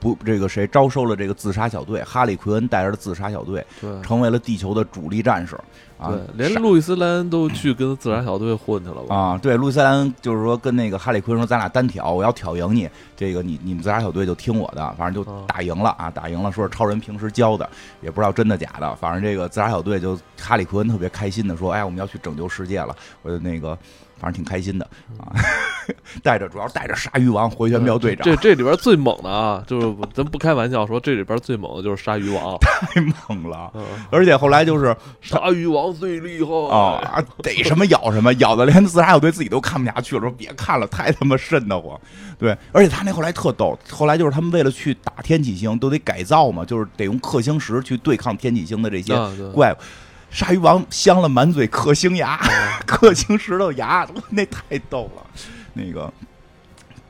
不，这个谁招收了这个自杀小队？哈里奎恩带着的自杀小队，对，成为了地球的主力战士啊！连路易斯莱恩都去跟自杀小队混去了吧？啊，对，路易斯莱恩就是说跟那个哈里奎恩说：“咱俩单挑，我要挑赢你，这个你你们自杀小队就听我的，反正就打赢了啊！打赢了，说是超人平时教的，也不知道真的假的。反正这个自杀小队就哈里奎恩特别开心的说：‘哎，我们要去拯救世界了！’我就那个。”反正挺开心的啊，<laughs> 带着主要带着鲨鱼王回旋镖队长。这这里边最猛的啊，就是咱不开玩笑说，这里边最猛的就是鲨鱼王，<laughs> 太猛了。而且后来就是 <laughs> 鲨鱼王最厉害啊，逮什么咬什么，咬的连自杀小队自己都看不下去了，说别看了，太他妈瘆得慌。对，而且他那后来特逗，后来就是他们为了去打天启星，都得改造嘛，就是得用氪星石去对抗天启星的这些怪物。鲨鱼王镶了满嘴克星牙，<laughs> 克星石头牙，<laughs> 那太逗了。那个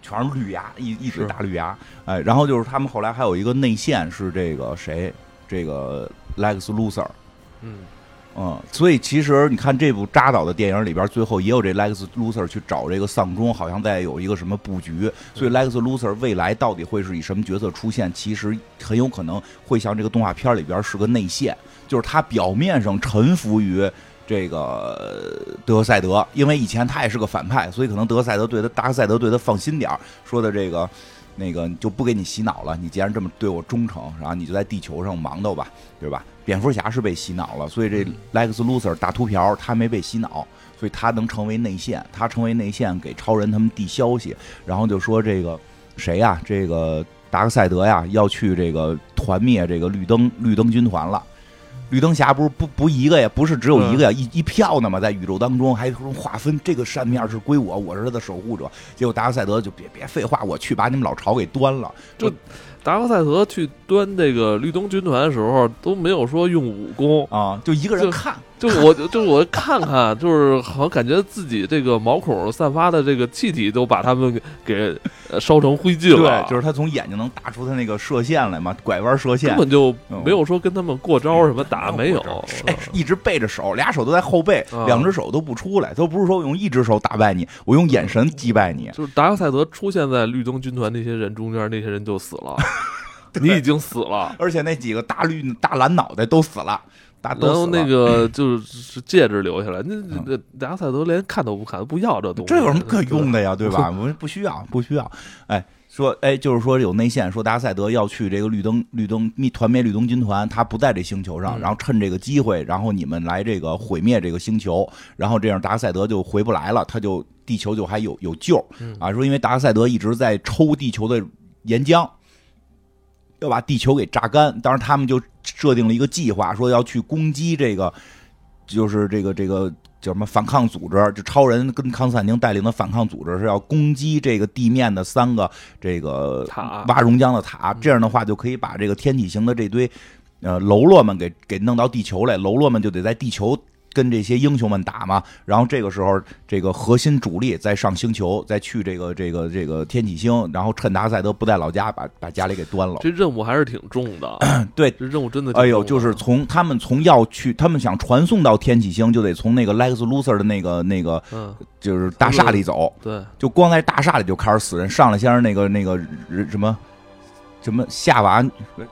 全是绿牙，一一直大绿牙。哎，然后就是他们后来还有一个内线是这个谁？这个 Lex Luthor。嗯嗯，所以其实你看这部扎导的电影里边，最后也有这 Lex Luthor 去找这个丧钟，好像在有一个什么布局。所以 Lex Luthor 未来到底会是以什么角色出现？其实很有可能会像这个动画片里边是个内线。就是他表面上臣服于这个德克赛德，因为以前他也是个反派，所以可能德克赛德对他，达克赛德对他放心点儿说的这个那个就不给你洗脑了。你既然这么对我忠诚，然后你就在地球上忙叨吧，对吧？蝙蝠侠是被洗脑了，所以这莱克斯·卢瑟大秃瓢他没被洗脑，所以他能成为内线，他成为内线给超人他们递消息，然后就说这个谁呀？这个达克赛德呀要去这个团灭这个绿灯绿灯军团了。绿灯侠不是不不一个呀，不是只有一个呀，一一票呢嘛，在宇宙当中还说划分这个扇面是归我，我是他的守护者。结果达克赛德就别别废话，我去把你们老巢给端了。就达克赛德去端这个绿灯军团的时候都没有说用武功啊，就一个人看。就我就我看看，就是好像感觉自己这个毛孔散发的这个气体都把他们给烧成灰烬了。对，就是他从眼睛能打出他那个射线来嘛，拐弯射线，根本就没有说跟他们过招什么打，没有。哎，一直背着手，俩手都在后背，两只手都不出来，都不是说用一只手打败你，我用眼神击败你。就是达克赛德出现在绿灯军团那些人中间，那些人就死了，<laughs> 你已经死了，而且那几个大绿大蓝脑袋都死了。<laughs> 然后那个就是戒指留下来，那那达克赛德连看都不看，不要这东西。这有什么可 <laughs> 用的呀？对吧？<laughs> 我们不需要，不需要。哎，说哎，就是说有内线，说达克赛德要去这个绿灯绿灯灭团灭绿灯军团，他不在这星球上，然后趁这个机会，然后你们来这个毁灭这个星球，然后这样达克赛德就回不来了，他就地球就还有有救啊。说因为达克赛德一直在抽地球的岩浆。要把地球给榨干，当时他们就设定了一个计划，说要去攻击这个，就是这个这个叫什么反抗组织，就超人跟康斯坦丁带领的反抗组织是要攻击这个地面的三个这个塔挖熔浆的塔，这样的话就可以把这个天体型的这堆呃喽啰们给给弄到地球来，喽啰们就得在地球。跟这些英雄们打嘛，然后这个时候，这个核心主力再上星球，再去这个这个这个天启星，然后趁达赛德不在老家，把把家里给端了。这任务还是挺重的，<clears throat> 对，这任务真的。哎呦，就是从他们从要去，他们想传送到天启星，就得从那个 Lex Luthor 的那个那个，嗯，就是大厦里走。对，就光在大厦里就开始死人，上来先是那个那个什么。什么夏娃、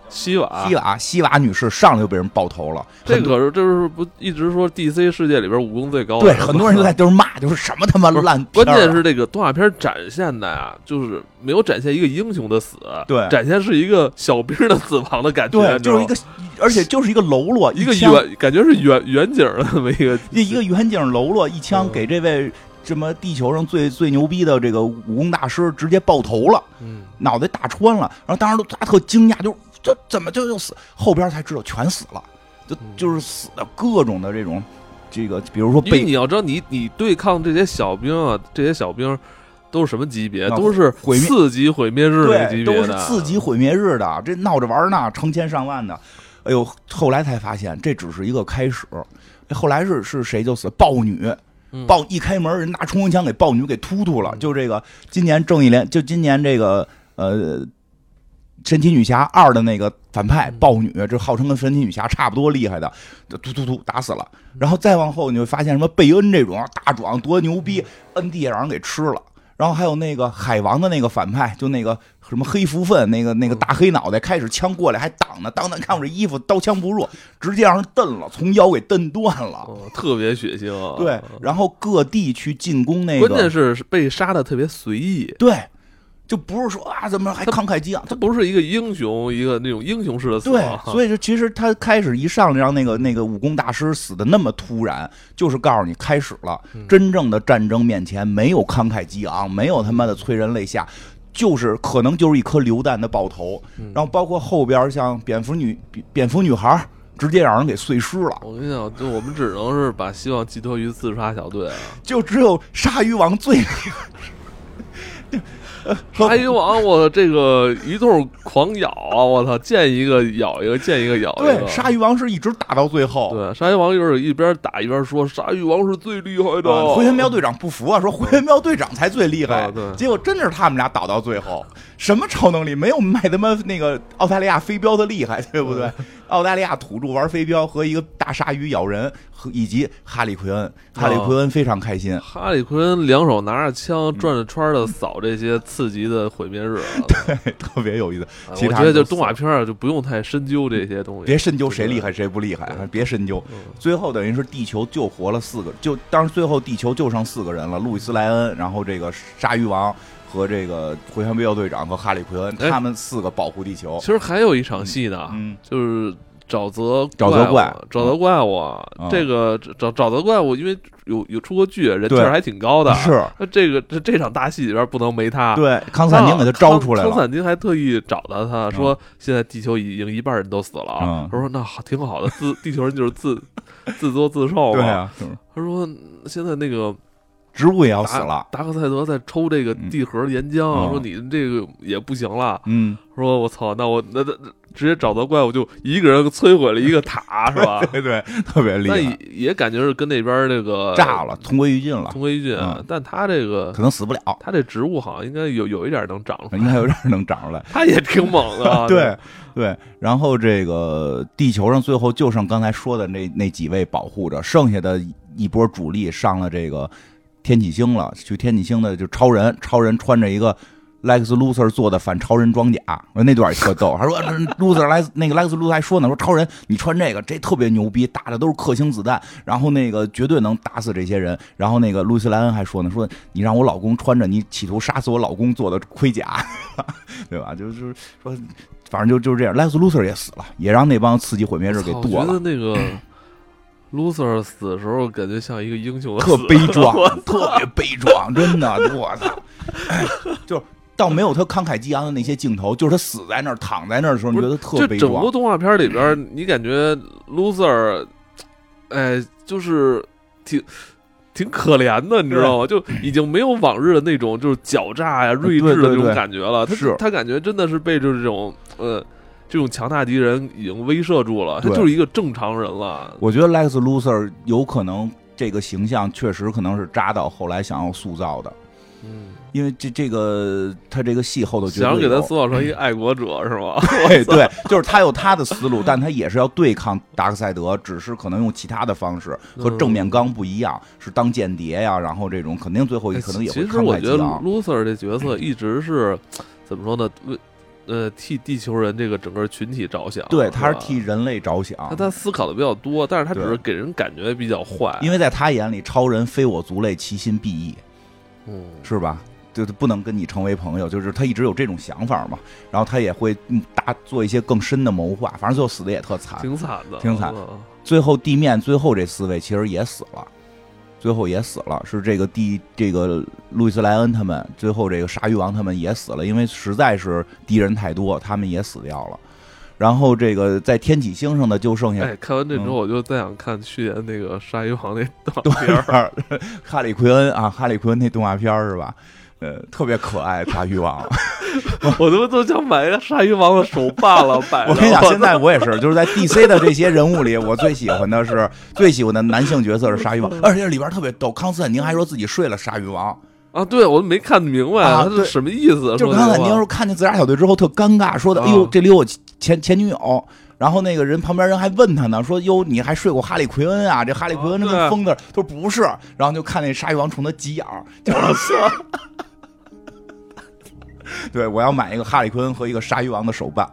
西瓦、西瓦、西瓦女士上来就被人爆头了。这可是，这是不一直说 DC 世界里边武功最高的。对，很多人都在 <laughs> 就是骂，就是什么他妈烂。关键是这个动画片展现的呀，就是没有展现一个英雄的死，对，展现是一个小兵的死亡的感觉。对，就是一个，而且就是一个喽啰，一个远，感觉是远远景的那么一个，一个远景喽啰，一枪给这位。这么地球上最最牛逼的这个武功大师直接爆头了，嗯，脑袋打穿了，然后当时都大特惊讶，就这怎么就又死？后边才知道全死了，就就是死的各种的这种，这个比如说被你要知道，你你对抗这些小兵啊，这些小兵都是什么级别？都是四级毁灭日的级别的，都是四级毁灭日的，这闹着玩呢，成千上万的，哎呦，后来才发现这只是一个开始，后来是是谁就死？豹女。豹一开门，人拿冲锋枪给豹女给突突了。就这个，今年正义联，就今年这个，呃，神奇女侠二的那个反派豹女，这号称跟神奇女侠差不多厉害的，突突突打死了。然后再往后，你会发现什么贝恩这种大壮多牛逼，摁地上让人给吃了。然后还有那个海王的那个反派，就那个什么黑福分，那个那个大黑脑袋，开始枪过来还挡呢，当当看我这衣服刀枪不入，直接让人蹬了，从腰给蹬断了，特别血腥。对，然后各地去进攻那个，关键是被杀的特别随意。对。就不是说啊，怎么还慷慨激昂？他不是一个英雄，一个那种英雄式的死。对，所以就其实他开始一上来让那个那个武功大师死的那么突然，就是告诉你开始了真正的战争面前没有慷慨激昂，没有他妈的催人泪下，就是可能就是一颗榴弹的爆头。然后包括后边像蝙蝠女蝙蝠女孩，直接让人给碎尸了。我跟你讲，就我们只能是把希望寄托于自杀小队啊，就只有鲨鱼王最。<laughs> 鲨鱼王，我这个一顿狂咬啊！我操，见一个咬一个，见一个咬一个。对，鲨鱼王是一直打到最后。对，鲨鱼王就是一边打一边说：“鲨鱼王是最厉害的。”回旋镖队长不服啊，说：“回旋镖队长才最厉害。”对，结果真的是他们俩打到最后，什么超能力没有卖他妈那个澳大利亚飞镖的厉害，<laughs> 对不对？澳大利亚土著玩飞镖和一个大鲨鱼咬人，和以及哈利奎恩，哈利奎恩非常开心。哈利奎恩两手拿着枪转着圈的扫这些刺激的毁灭日，<laughs> 对，特别有意思。我觉得就动画片啊，就不用太深究这些东西，别深究谁厉害谁不厉害，别深究。最后等于是地球救活了四个，就当时最后地球就剩四个人了：路易斯莱恩，然后这个鲨鱼王和这个回旋镖队长和哈利奎恩，他们四个保护地球。其实还有一场戏呢，就是。沼泽沼泽怪，沼泽怪物，这个沼沼泽怪物，因为有有出过剧，人气还挺高的。是，那这个这这场大戏里边不能没他。对，康斯坦丁给他招出来了。康斯坦丁还特意找到他说，现在地球已经一半人都死了。他说那好，挺好的，自地球人就是自 <laughs> 自作自受嘛。他说现在那个植物也要死了。达克赛德在抽这个地核岩浆，说你这个也不行了。嗯，说我操，那我那那。直接找到怪物就一个人摧毁了一个塔，<laughs> 是吧？对对，特别厉害。也也感觉是跟那边这个炸了，同归于尽了。同归于尽，但他这个可能死不了。他这植物好像应该有有一点能长出来，应该有点能长出来。<laughs> 他也挺猛的。<laughs> 对对，然后这个地球上最后就剩刚才说的那那几位保护着，剩下的一波主力上了这个天启星了。去天启星的就超人，超人穿着一个。Lex Luthor 做的反超人装甲，那段也特逗。<laughs> 他说：“Luthor 来，那个 Lex Luthor 还说呢，说超人你穿这个，这特别牛逼，打的都是克星子弹，然后那个绝对能打死这些人。”然后那个路易斯莱恩还说呢，说你让我老公穿着你企图杀死我老公做的盔甲，<laughs> 对吧？就是说，反正就就是这样。Lex Luthor 也死了，也让那帮刺激毁灭日给剁了。觉得那个 Luthor 死的时候，感觉像一个英雄，特悲壮，特别悲壮，真的，我操，就。倒没有他慷慨激昂的那些镜头，就是他死在那儿、躺在那儿的时候，你觉得特悲壮。整部动画片里边，你感觉 loser，哎，就是挺挺可怜的，你知道吗？就已经没有往日的那种就是狡诈呀、睿智的那种感觉了。他是他感觉真的是被这种呃这种强大敌人已经威慑住了，他就是一个正常人了。我觉得 Lex loser 有可能这个形象确实可能是扎导后来想要塑造的。嗯。因为这这个他这个戏后头想给他塑造成一个爱国者是吗？<laughs> 对对，就是他有他的思路，但他也是要对抗达克赛德，只是可能用其他的方式和正面刚不一样，是当间谍呀，然后这种肯定最后可能也会其实我觉得 Lucer 这角色一直是怎么说呢？为呃替地球人这个整个群体着想，对，他是替人类着想。他他思考的比较多，但是他只是给人感觉比较坏，因为在他眼里，超人非我族类，其心必异，嗯，是吧？就不能跟你成为朋友，就是他一直有这种想法嘛，然后他也会大做一些更深的谋划，反正最后死的也特惨，挺惨的，挺惨。最后地面最后这四位其实也死了，最后也死了，是这个第这个路易斯莱恩他们，最后这个鲨鱼王他们也死了，因为实在是敌人太多，他们也死掉了。然后这个在天启星上的就剩下，哎，看完这之后我就再想看去年那个鲨鱼王那动画片儿，哈利奎恩啊，哈利奎恩那动画片是吧？呃，特别可爱，鲨鱼王，<laughs> 我他妈都想买一个鲨鱼王的手办了。摆。<laughs> 我跟你讲，现在我也是，就是在 DC 的这些人物里，我最喜欢的是 <laughs> 最喜欢的男性角色是鲨鱼王，而且里边特别逗。康斯坦丁还说自己睡了鲨鱼王，啊，对我都没看明白啊对他是什么意思？就是康斯坦丁说看见自杀小队之后特尴尬，说的：“啊哎呦，这里有我前前女友。”然后那个人旁边人还问他呢，说：“哟，你还睡过哈利奎恩啊？这哈利奎恩他啊对跟疯子。”他说：“不是。”然后就看那鲨鱼王冲他急眼儿，就是 <laughs> 对我要买一个哈利昆和一个鲨鱼王的手办。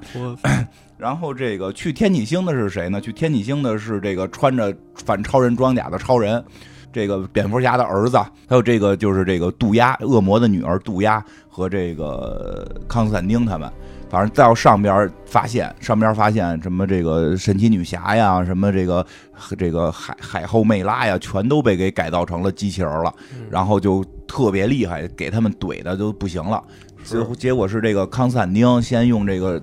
<clears throat> 然后这个去天启星的是谁呢？去天启星的是这个穿着 <laughs> 反超人装甲的超人，这个蝙蝠侠的儿子，还有这个就是这个杜鸦恶魔的女儿杜鸦和这个康斯坦丁他们。反正到上边发现，上边发现什么这个神奇女侠呀，什么这个这个海海后魅拉呀，全都被给改造成了机器人了，然后就特别厉害，给他们怼的都不行了。是结结果是这个康斯坦丁先用这个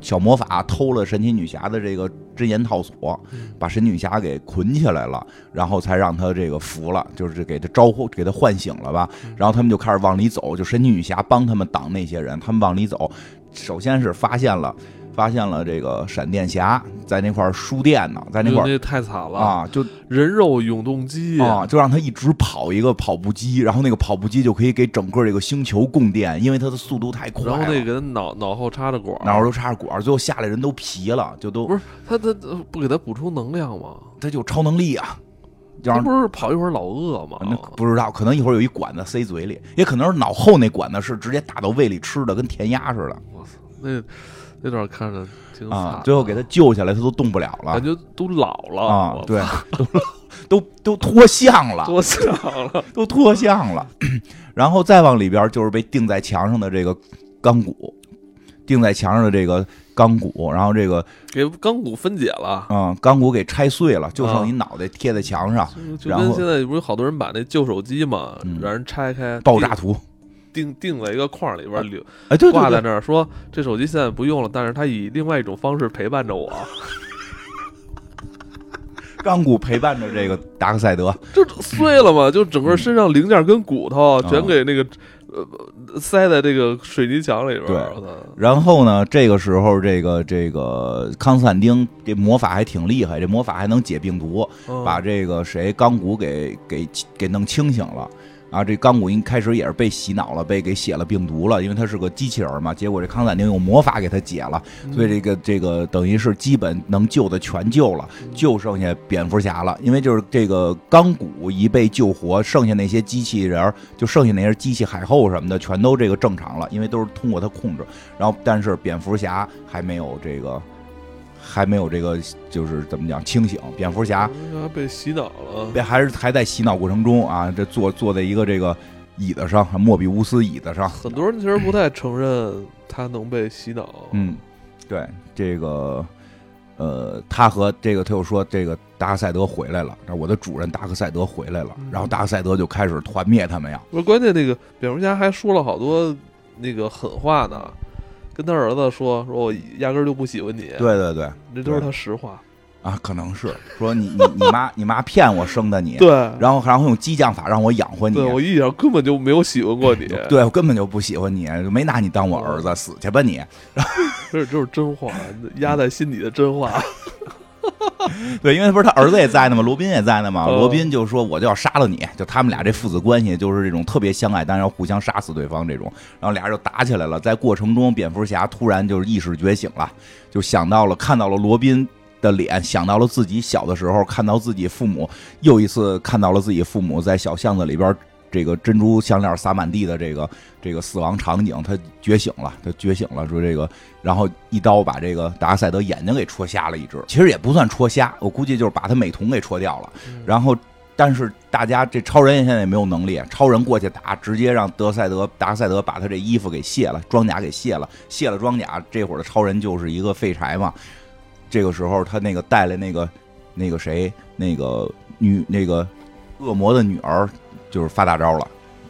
小魔法偷了神奇女侠的这个真言套索，把神奇女侠给捆起来了，然后才让她这个服了，就是给她招呼，给她唤醒了吧。然后他们就开始往里走，就神奇女侠帮他们挡那些人，他们往里走，首先是发现了。发现了这个闪电侠在那块儿输电呢，在那块儿那太惨了！啊，就人肉永动机啊，就让他一直跑一个跑步机，然后那个跑步机就可以给整个这个星球供电，因为它的速度太快了。然后那个脑脑后插着管脑后都插着管，最后下来人都皮了，就都不是他他他不给他补充能量吗？他就超能力啊，就他不是跑一会儿老饿吗？那不知道，可能一会儿有一管子塞嘴里，也可能是脑后那管子是直接打到胃里吃的，跟填鸭似的我操，那那段看着挺惨，啊。最后给他救下来，他都动不了了感觉都老了啊，对，<laughs> 都都都脱相了，脱相了，<laughs> 都脱相了。<clears throat> 然后再往里边就是被钉在墙上的这个钢骨，钉在墙上的这个钢骨，然后这个给钢骨分解了。嗯钢骨给拆碎了，就剩啊一脑袋贴在墙上，然后跟现在不是好多人把那旧手机嘛，嗯让人拆开爆炸图。定定在一个框里边留哎，对对挂在，那儿，说这手机现在不用了，但是它以另外一种方式陪伴着我，<laughs> 钢骨陪伴着这个达克赛德，<laughs> 就碎了嘛，就整个身上零件跟骨头啊全给那个呃塞在这个水泥墙里边然后呢，这个时候这个这个康斯坦丁这魔法还挺厉害，这魔法还能解病毒，嗯。把这个谁钢骨给给给弄清醒了。啊，这钢骨一开始也是被洗脑了，被给写了病毒了，因为他是个机器人嘛。结果这康斯坦丁用魔法给他解了，所以这个这个等于是基本能救的全救了，就剩下蝙蝠侠了。因为就是这个钢骨一被救活，剩下那些机器人儿，就剩下那些机器海后什么的，全都这个正常了，因为都是通过他控制。然后，但是蝙蝠侠还没有这个，还没有这个，就是怎么讲清醒。蝙蝠侠嗯被洗脑了。被还是还在洗脑过程中啊，这坐坐在一个这个椅子上，莫比乌斯椅子上。很多人其实不太承认他能被洗脑。嗯，对，这个呃，他和这个他又说这个达克赛德回来了，我的主人达克赛德回来了，嗯然后达克赛德就开始团灭他们呀。不是关键，那个蝙蝠侠还说了好多那个狠话呢，跟他儿子说说我压根儿就不喜欢你，对对对这都是他实话。啊，可能是说你你你妈你妈骗我生的你，对，然后然后用激将法让我养活你。对我一点根本就没有喜欢过你，对我根本就不喜欢你，没拿你当我儿子，死去吧你！这就是真话，压在心底的真话。<laughs> <laughs> 对，因为不是他儿子也在呢嘛，罗宾也在呢嘛。嗯罗宾就说我就要杀了你，就他们俩这父子关系就是这种特别相爱，但是要互相杀死对方这种。然后俩人就打起来了，在过程中，蝙蝠侠突然就是意识觉醒了，就想到了看到了罗宾。的脸想到了自己小的时候，看到自己父母，又一次看到了自己父母在小巷子里边，这个珍珠项链撒满地的这个这个死亡场景，他觉醒了，他觉醒了，说这个，然后一刀把这个达克赛德眼睛给戳瞎了一只，其实也不算戳瞎，我估计就是把他美瞳给戳掉了，然后。但是大家这超人现在也没有能力，超人过去打，直接让德赛德达克赛德把他这衣服给卸了，装甲给卸了，卸了装甲，这会儿的超人就是一个废柴嘛。这个时候他那个带来那个那个谁那个女那个恶魔的女儿就是发大招了，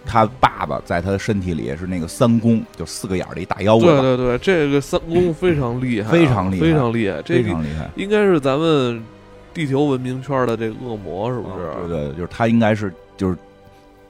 他爸爸在他的身体里是那个三公，就四个眼儿的一大妖怪，对对对，这个三公非常厉害啊，<laughs> 非常厉害非常厉害。这个非常厉害。应该是咱们地球文明圈的这个恶魔，是不是？对对，就是他应该是就是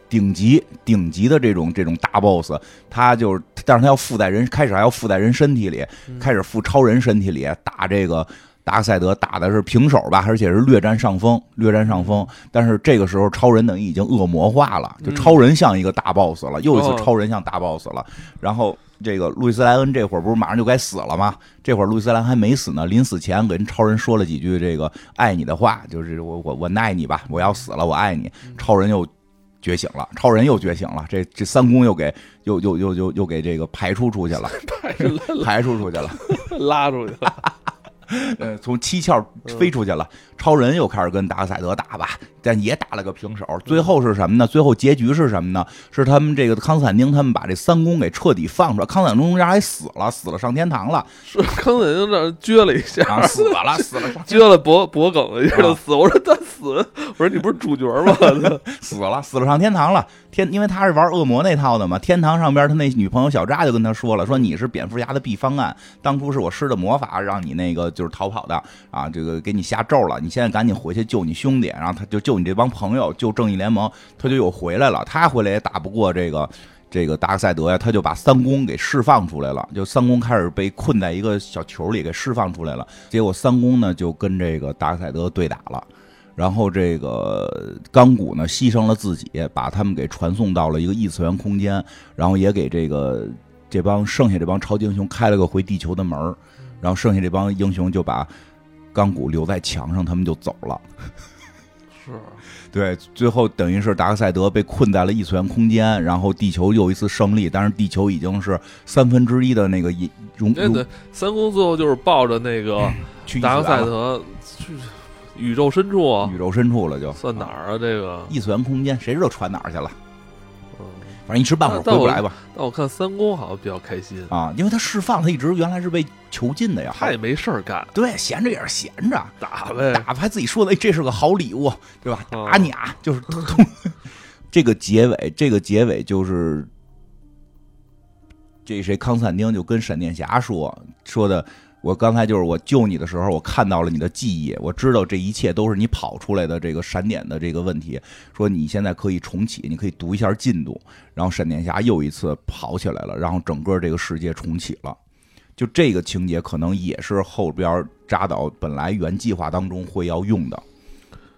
顶级顶级的这种这种大 boss，他就是，但是他要附在人开始还要附在人身体里，嗯开始附超人身体里打这个达克赛德打的是平手吧，而且是略占上风，略占上风。但是这个时候，超人等于已经恶魔化了，就超人像一个大 boss 了，又一次超人像大 boss 了。然后这个路易斯莱恩这会儿不是马上就该死了吗？这会儿路易斯莱恩还没死呢，临死前跟超人说了几句这个爱你的话，就是我我我爱你吧，我要死了，我爱你。超人又觉醒了，超人又觉醒了，这这三公又给又又又又又给这个排出 <laughs> 出去了，排出出去了，<laughs> 拉出去了。呃，从七窍飞出去了，超人又开始跟达克赛德打吧，但也打了个平手。最后是什么呢？最后结局是什么呢？是他们这个康斯坦丁他们把这三公给彻底放出来，康斯坦丁家还死了，死了上天堂了。是康斯坦丁这撅了一下，死了，死了，<laughs> 撅了脖脖梗了一下就死。我说他死，我说你不是主角吗？<laughs> 死了，死了上天堂了。天，因为他是玩恶魔那套的嘛。天堂上边他那女朋友小扎就跟他说了，说你是蝙蝠侠的 B 方案，当初是我施的魔法让你那个。就是逃跑的啊，这个给你下咒了，你现在赶紧回去救你兄弟，然后他就救你这帮朋友，救正义联盟，他就又回来了。他回来也打不过这个这个达克赛德呀，他就把三公给释放出来了，就三公开始被困在一个小球里，给释放出来了。结果三公呢就跟这个达克赛德对打了，然后这个钢骨呢牺牲了自己，把他们给传送到了一个异次元空间，然后也给这个这帮剩下这帮超级英雄开了个回地球的门儿。然后剩下这帮英雄就把钢骨留在墙上，他们就走了。是，<laughs> 对，最后等于是达克赛德被困在了异次元空间，然后地球又一次胜利，但是地球已经是三分之一的那个容。对对，三公最后就是抱着那个 <laughs> 达克赛德去宇宙深处啊，宇宙深处了就算哪儿啊？这个异次元空间，谁知道传哪儿去了？反正一时半会儿回不来吧。但我看三公好像比较开心啊，因为他释放，他一直原来是被囚禁的呀。他也没事儿干，对，闲着也是闲着，打呗，打还自己说的，哎，这是个好礼物，对吧？打你啊，就是 <laughs> 这个结尾，这个结尾就是这谁康斯坦丁就跟闪电侠说说的。我刚才就是我救你的时候，我看到了你的记忆，我知道这一切都是你跑出来的这个闪点的这个问题。说你现在可以重启，你可以读一下进度，然后闪电侠又一次跑起来了，然后整个这个世界重启了。就这个情节可能也是后边扎导本来原计划当中会要用的。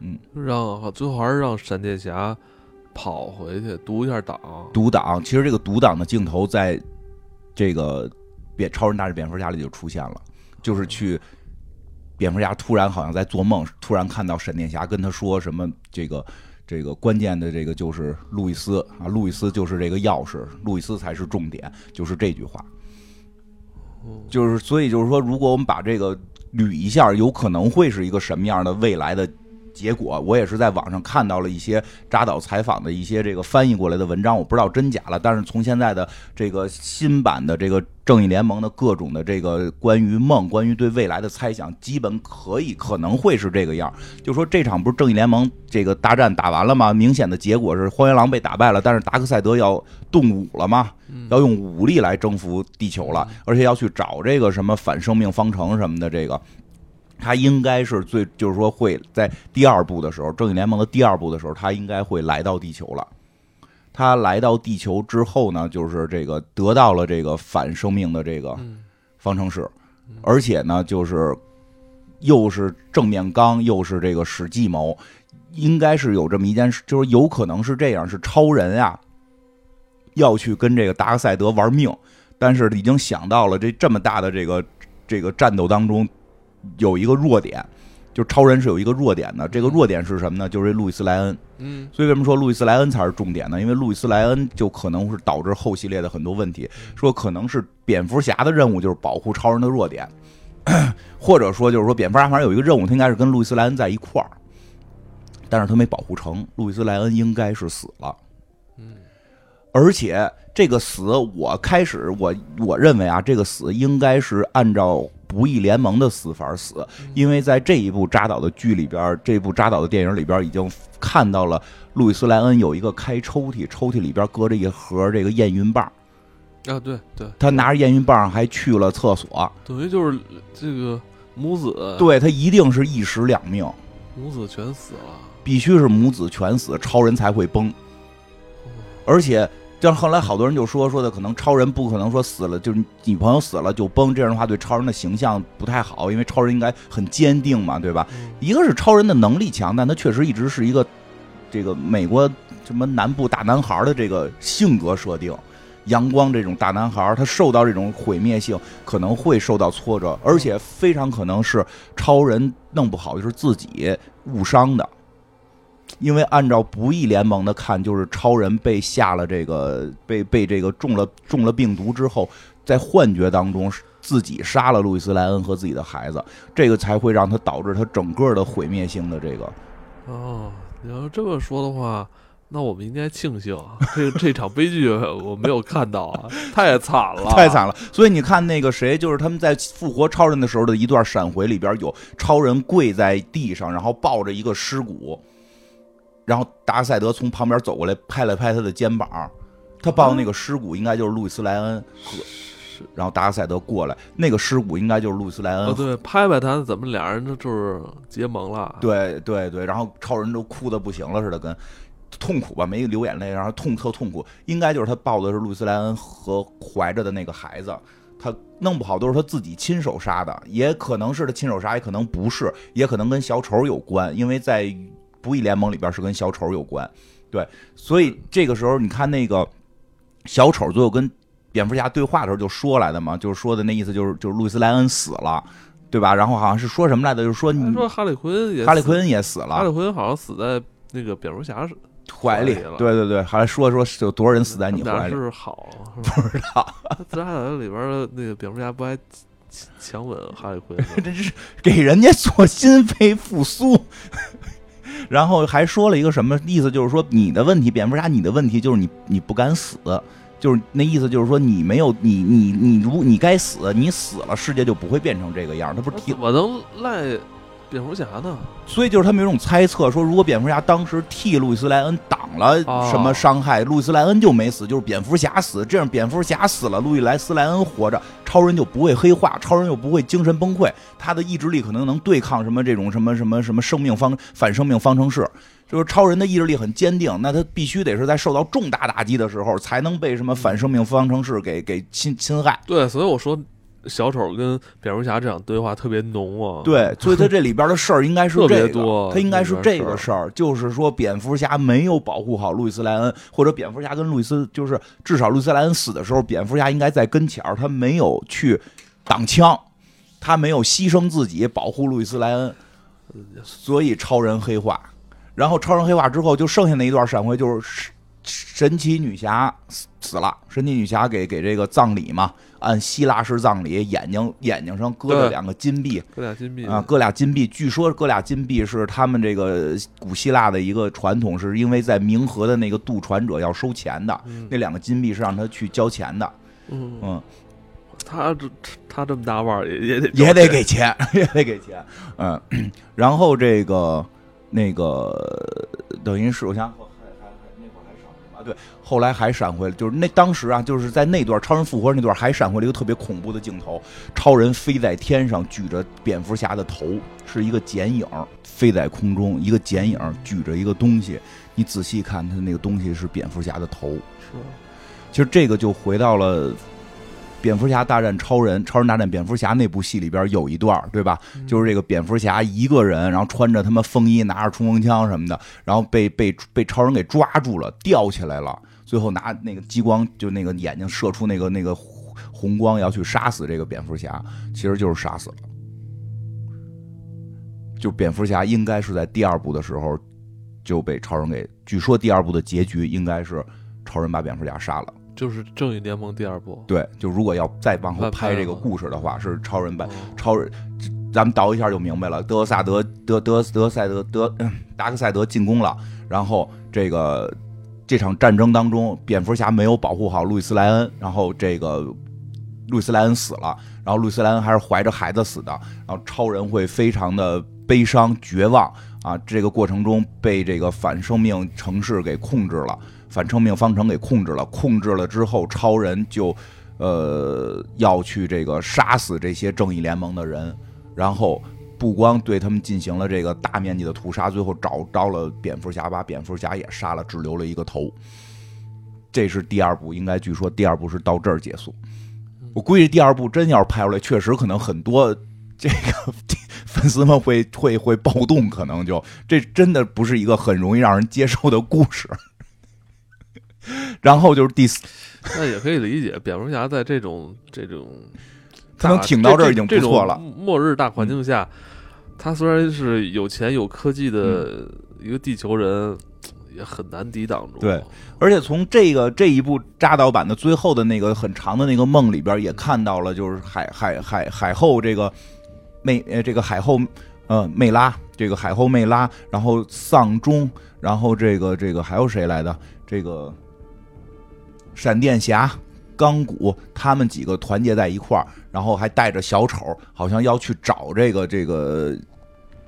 嗯，让最后还是让闪电侠跑回去读一下档，读档。其实这个读档的镜头在这个《蝙超人大战蝙蝠侠》里就出现了。就是去，蝙蝠侠突然好像在做梦，突然看到闪电侠跟他说什么，这个这个关键的这个就是路易斯啊，路易斯就是这个钥匙，路易斯才是重点，就是这句话。就是所以就是说，如果我们把这个捋一下，有可能会是一个什么样的未来的？结果我也是在网上看到了一些扎导采访的一些这个翻译过来的文章，我不知道真假了。但是从现在的这个新版的这个正义联盟的各种的这个关于梦、关于对未来的猜想，基本可以可能会是这个样。就说这场不是正义联盟这个大战打完了吗？明显的结果是荒原狼被打败了，但是达克赛德要动武了吗？要用武力来征服地球了，而且要去找这个什么反生命方程什么的这个。他应该是最，就是说会在第二部的时候，正义联盟的第二部的时候，他应该会来到地球了。他来到地球之后呢，就是这个得到了这个反生命的这个方程式，而且呢，就是又是正面刚，又是这个使计谋，应该是有这么一件事，就是有可能是这样，是超人啊，要去跟这个达克赛德玩命，但是已经想到了这这么大的这个这个战斗当中。有一个弱点，就超人是有一个弱点的。这个弱点是什么呢？就是路易斯莱恩。嗯，所以为什么说路易斯莱恩才是重点呢？因为路易斯莱恩就可能是导致后系列的很多问题。说可能是蝙蝠侠的任务就是保护超人的弱点，<coughs> 或者说就是说蝙蝠侠反正有一个任务，他应该是跟路易斯莱恩在一块儿，但是他没保护成。路易斯莱恩应该是死了。嗯，而且这个死，我开始我我认为啊，这个死应该是按照。不义联盟的死法死，因为在这一部扎导的剧里边，这部扎导的电影里边已经看到了路易斯莱恩有一个开抽屉，抽屉里边搁着一盒这个验孕棒。啊，对对，他拿着验孕棒还去了厕所，等于就是这个母子，对他一定是一尸两命，母子全死了，必须是母子全死，超人才会崩，而且。但是后来好多人就说说的，可能超人不可能说死了就是女朋友死了就崩，这样的话对超人的形象不太好，因为超人应该很坚定嘛，对吧？一个是超人的能力强，但他确实一直是一个这个美国什么南部大男孩的这个性格设定，阳光这种大男孩，他受到这种毁灭性可能会受到挫折，而且非常可能是超人弄不好就是自己误伤的。因为按照不义联盟的看，就是超人被下了这个被被这个中了中了病毒之后，在幻觉当中自己杀了路易斯莱恩和自己的孩子，这个才会让他导致他整个的毁灭性的这个。哦，你要这么说的话，那我们应该庆幸这这场悲剧我没有看到啊，<laughs> 太惨了，太惨了。所以你看那个谁，就是他们在复活超人的时候的一段闪回里边有超人跪在地上，然后抱着一个尸骨。然后达克赛德从旁边走过来，拍了拍他的肩膀。他抱那个尸骨应该就是路易斯莱恩。是。然后达克赛德过来，那个尸骨应该就是路易斯莱恩。哦，对，拍拍他，怎么俩人就就是结盟了？对对对，然后超人都哭的不行了似的，跟痛苦吧，没流眼泪，然后痛特痛苦。应该就是他抱的是路易斯莱恩和怀着的那个孩子。他弄不好都是他自己亲手杀的，也可能是他亲手杀，也可能不是，也可能跟小丑有关，因为在。不义联盟里边是跟小丑有关，对，所以这个时候你看那个小丑最后跟蝙蝠侠对话的时候就说来的嘛，就是说的那意思就是就是路易斯莱恩死了，对吧？然后好像是说什么来的，就是说你说哈利奎恩也哈利昆也死了，哈利奎恩好像死在那个蝙蝠侠怀里了，对对对，还说说有多少人死在你怀里，是好不知道。自杀小里边的那个蝙蝠侠不还强吻哈利奎恩，<laughs> 这是给人家做心肺复苏。然后还说了一个什么意思？就是说你的问题，蝙蝠侠，你的问题就是你你不敢死，就是那意思，就是说你没有你你你如你该死，你死了，世界就不会变成这个样。他不是提我能赖。蝙蝠侠呢？所以就是他们有种猜测，说如果蝙蝠侠当时替路易斯莱恩挡了什么伤害，路易斯莱恩就没死，就是蝙蝠侠死。这样蝙蝠侠死了，路易莱斯莱恩活着，超人就不会黑化，超人又不会精神崩溃，他的意志力可能能对抗什么这种什么什么什么生命方反生命方程式。就是超人的意志力很坚定，那他必须得是在受到重大打击的时候，才能被什么反生命方程式给给侵侵害。对，所以我说。小丑跟蝙蝠侠这场对话特别浓啊！对，所以他这里边的事儿应该是 <laughs> 特别多，他应该是这个事儿，就是说蝙蝠侠没有保护好路易斯莱恩，或者蝙蝠侠跟路易斯，就是至少路易斯莱恩死的时候，蝙蝠侠应该在跟前儿，他没有去挡枪，他没有牺牲自己保护路易斯莱恩，所以超人黑化，然后超人黑化之后，就剩下那一段闪回就是。神奇女侠死了，神奇女侠给给这个葬礼嘛，按希腊式葬礼，眼睛眼睛上搁着两个金币，搁俩金币啊，搁俩金币。据说搁俩金币是他们这个古希腊的一个传统，是因为在冥河的那个渡船者要收钱的，那两个金币是让他去交钱的。嗯，他这他这么大腕儿也也得也得给钱，<laughs> 也得给钱。嗯，<coughs> 然后这个那个等于是我想。对，后来还闪回了，就是那当时啊，就是在那段超人复活那段还闪回了一个特别恐怖的镜头，超人飞在天上，举着蝙蝠侠的头，是一个剪影飞在空中，一个剪影举着一个东西，你仔细看，他那个东西是蝙蝠侠的头。是，其实这个就回到了。蝙蝠侠大战超人，超人大战蝙蝠侠那部戏里边有一段，对吧？就是这个蝙蝠侠一个人，然后穿着他妈风衣，拿着冲锋枪什么的，然后被被被超人给抓住了，吊起来了，最后拿那个激光，就那个眼睛射出那个那个红光，要去杀死这个蝙蝠侠，其实就是杀死了。就蝙蝠侠应该是在第二部的时候就被超人给，据说第二部的结局应该是超人把蝙蝠侠杀了。就是正义联盟第二部，对，就如果要再往后拍这个故事的话，是超人版超人，咱们倒一下就明白了。德萨德德德德赛德德 <clears throat> 达克赛德进攻了，然后这个这场战争当中，蝙蝠侠没有保护好路易斯莱恩，然后这个路易斯莱恩死了，然后路易斯莱恩还是怀着孩子死的，然后超人会非常的悲伤绝望啊，这个过程中被这个反生命城市给控制了。反生命方程给控制了，控制了之后，超人就，呃，要去这个杀死这些正义联盟的人，然后不光对他们进行了这个大面积的屠杀，最后找着了蝙蝠侠，把蝙蝠侠也杀了，只留了一个头。这是第二部，应该据说第二部是到这儿结束。我估计第二部真要是拍出来，确实可能很多这个 <laughs> 粉丝们会会会暴动，可能就这真的不是一个很容易让人接受的故事。然后就是第四，那也可以理解，蝙蝠侠在这种这种他能挺到这儿已经不错了。末日大环境下，他虽然是有钱有科技的一个地球人。也很难抵挡住。对，而且从这个这一部扎导版的最后的那个很长的那个梦里边，也看到了，就是海海海海后这个魅呃这个海后呃魅拉这个海后魅拉，然后丧钟，然后这个这个还有谁来的？这个闪电侠、钢骨他们几个团结在一块儿，然后还带着小丑，好像要去找这个这个。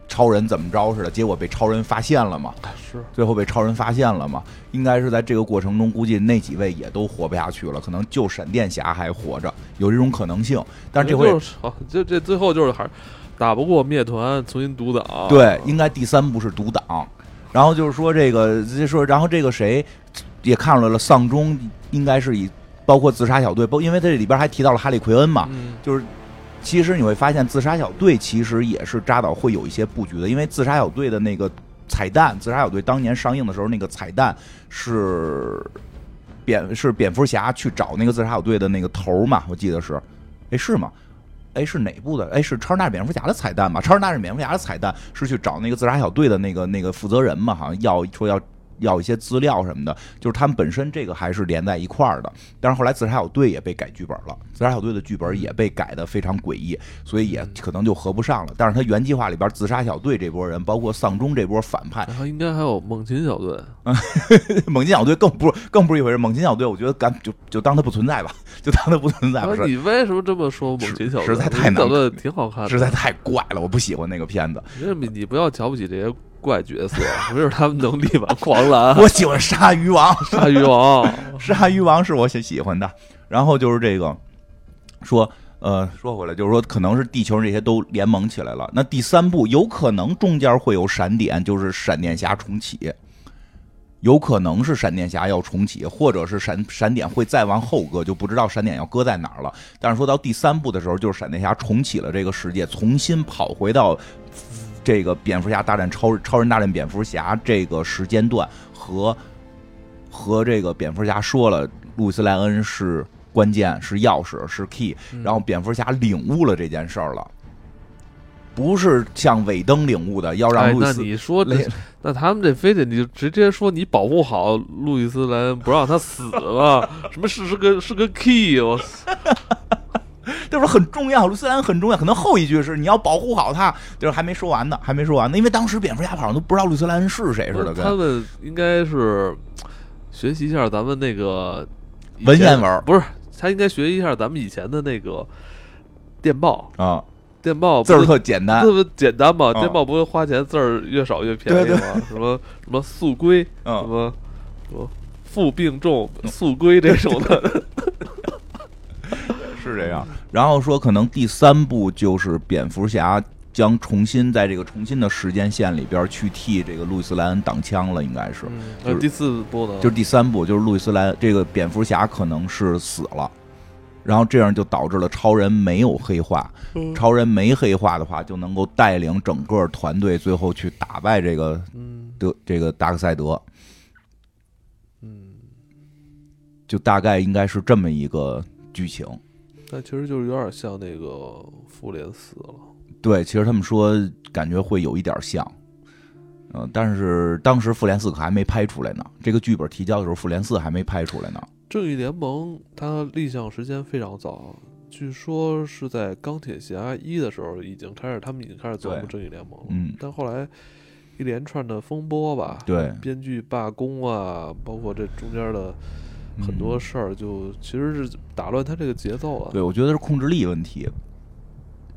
超人怎么着似的，结果被超人发现了嘛？是，最后被超人发现了嘛？应该是在这个过程中，估计那几位也都活不下去了，可能就闪电侠还活着，有这种可能性。但是这回，这这最后就是还打不过灭团，重新独挡。对，应该第三部是独挡。然后就是说这个，就说然后这个谁也看出来了，丧钟应该是以包括自杀小队，包因为这里边还提到了哈利奎恩嘛，就是。其实你会发现，自杀小队其实也是扎导会有一些布局的，因为自杀小队的那个彩蛋，自杀小队当年上映的时候那个彩蛋是蝙是蝙蝠侠去找那个自杀小队的那个头嘛，我记得是，哎是吗？哎是哪部的？哎是超人大战蝙蝠侠的彩蛋嘛？超人大战蝙蝠侠的彩蛋是去找那个自杀小队的那个那个负责人嘛？好像要说要。要一些资料什么的，就是他们本身这个还是连在一块儿的。但是后来自杀小队也被改剧本了，自杀小队的剧本也被改的非常诡异，所以也可能就合不上了。但是他原计划里边，自杀小队这波人，包括丧钟这波反派，然后应该还有猛禽小队。<laughs> 猛禽小队更不更不是一回事。猛禽小队，我觉得干就就当它不存在吧，就当它不存在吧。<laughs> 你为什么这么说？猛禽小队实在太难了，挺好看，实在太怪了，我不喜欢那个片子。你你不要瞧不起这些。怪角色，没准他们能力挽狂澜。<laughs> 我喜欢鲨鱼王，<laughs> 鲨鱼王，<laughs> 鲨鱼王是我喜喜欢的。然后就是这个，说呃，说回来就是说，可能是地球这些都联盟起来了。那第三部有可能中间会有闪点，就是闪电侠重启，有可能是闪电侠要重启，或者是闪闪点会再往后搁，就不知道闪点要搁在哪儿了。但是说到第三部的时候，就是闪电侠重启了这个世界，重新跑回到。这个蝙蝠侠大战超超人大战蝙蝠侠这个时间段和和这个蝙蝠侠说了，路易斯莱恩是关键，是钥匙，是 key，然后蝙蝠侠领悟了这件事儿了，不是像尾灯领悟的，要让路易斯。那你说，那他们这非得你直接说你保护好路易斯莱恩，不让他死了？什么是是个是个 key？我。<laughs> <laughs> 就是很重要，卢斯兰很重要。可能后一句是你要保护好他，就是还没说完呢，还没说完呢。因为当时蝙蝠侠好像都不知道路斯兰是谁似的。他们应该是学习一下咱们那个文言文，不是他应该学习一下咱们以前的那个电报啊，电报字儿特简单，特别简单嘛。电报不会花钱，字儿越少越便宜吗？什么什么速归，什么什么负病重速归这种的。是这样，然后说可能第三部就是蝙蝠侠将重新在这个重新的时间线里边去替这个路易斯莱恩挡枪了，应该是。就是第四部呢？就是第三部，就是路易斯莱这个蝙蝠侠可能是死了，然后这样就导致了超人没有黑化。超人没黑化的话，就能够带领整个团队最后去打败这个德这个达克赛德。嗯，就大概应该是这么一个剧情。那其实就是有点像那个复联四了。对，其实他们说感觉会有一点像，嗯，但是当时复联四可还没拍出来呢。这个剧本提交的时候，复联四还没拍出来呢。正义联盟它立项时间非常早，据说是在钢铁侠一的时候已经开始，他们已经开始做正义联盟了。嗯，但后来一连串的风波吧，对，编剧罢工啊，包括这中间的。很多事儿就其实是打乱他这个节奏了。对，我觉得是控制力问题。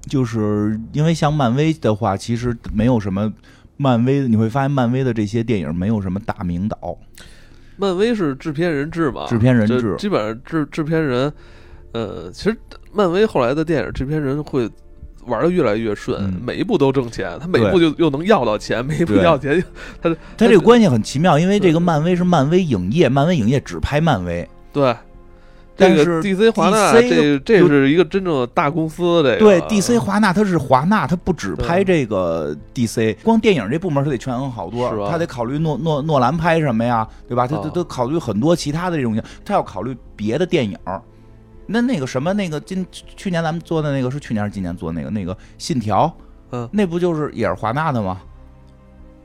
就是因为像漫威的话，其实没有什么漫威，你会发现漫威的这些电影没有什么大名导。漫威是制片人制嘛？制片人制，基本上制制片人。呃，其实漫威后来的电影制片人会玩的越来越顺，嗯。每一步都挣钱，他每一步就又能要到钱，每一步要钱，<laughs> 他他这个关系很奇妙，因为这个漫威是漫威影业，漫威影业只拍漫威，对。这个但是 DC 华纳这这是一个真正的大公司，这个。对 DC 华纳，它是华纳，它不只拍这个 DC，光电影这部门它得权衡好多是，它得考虑诺诺诺兰拍什么呀，对吧？它啊。它它考虑很多其他的这种，它要考虑别的电影。那那个什么，那个今去年咱们做的那个是去年还是今年做的那个那个《信条》，嗯，那不就是也是华纳的吗？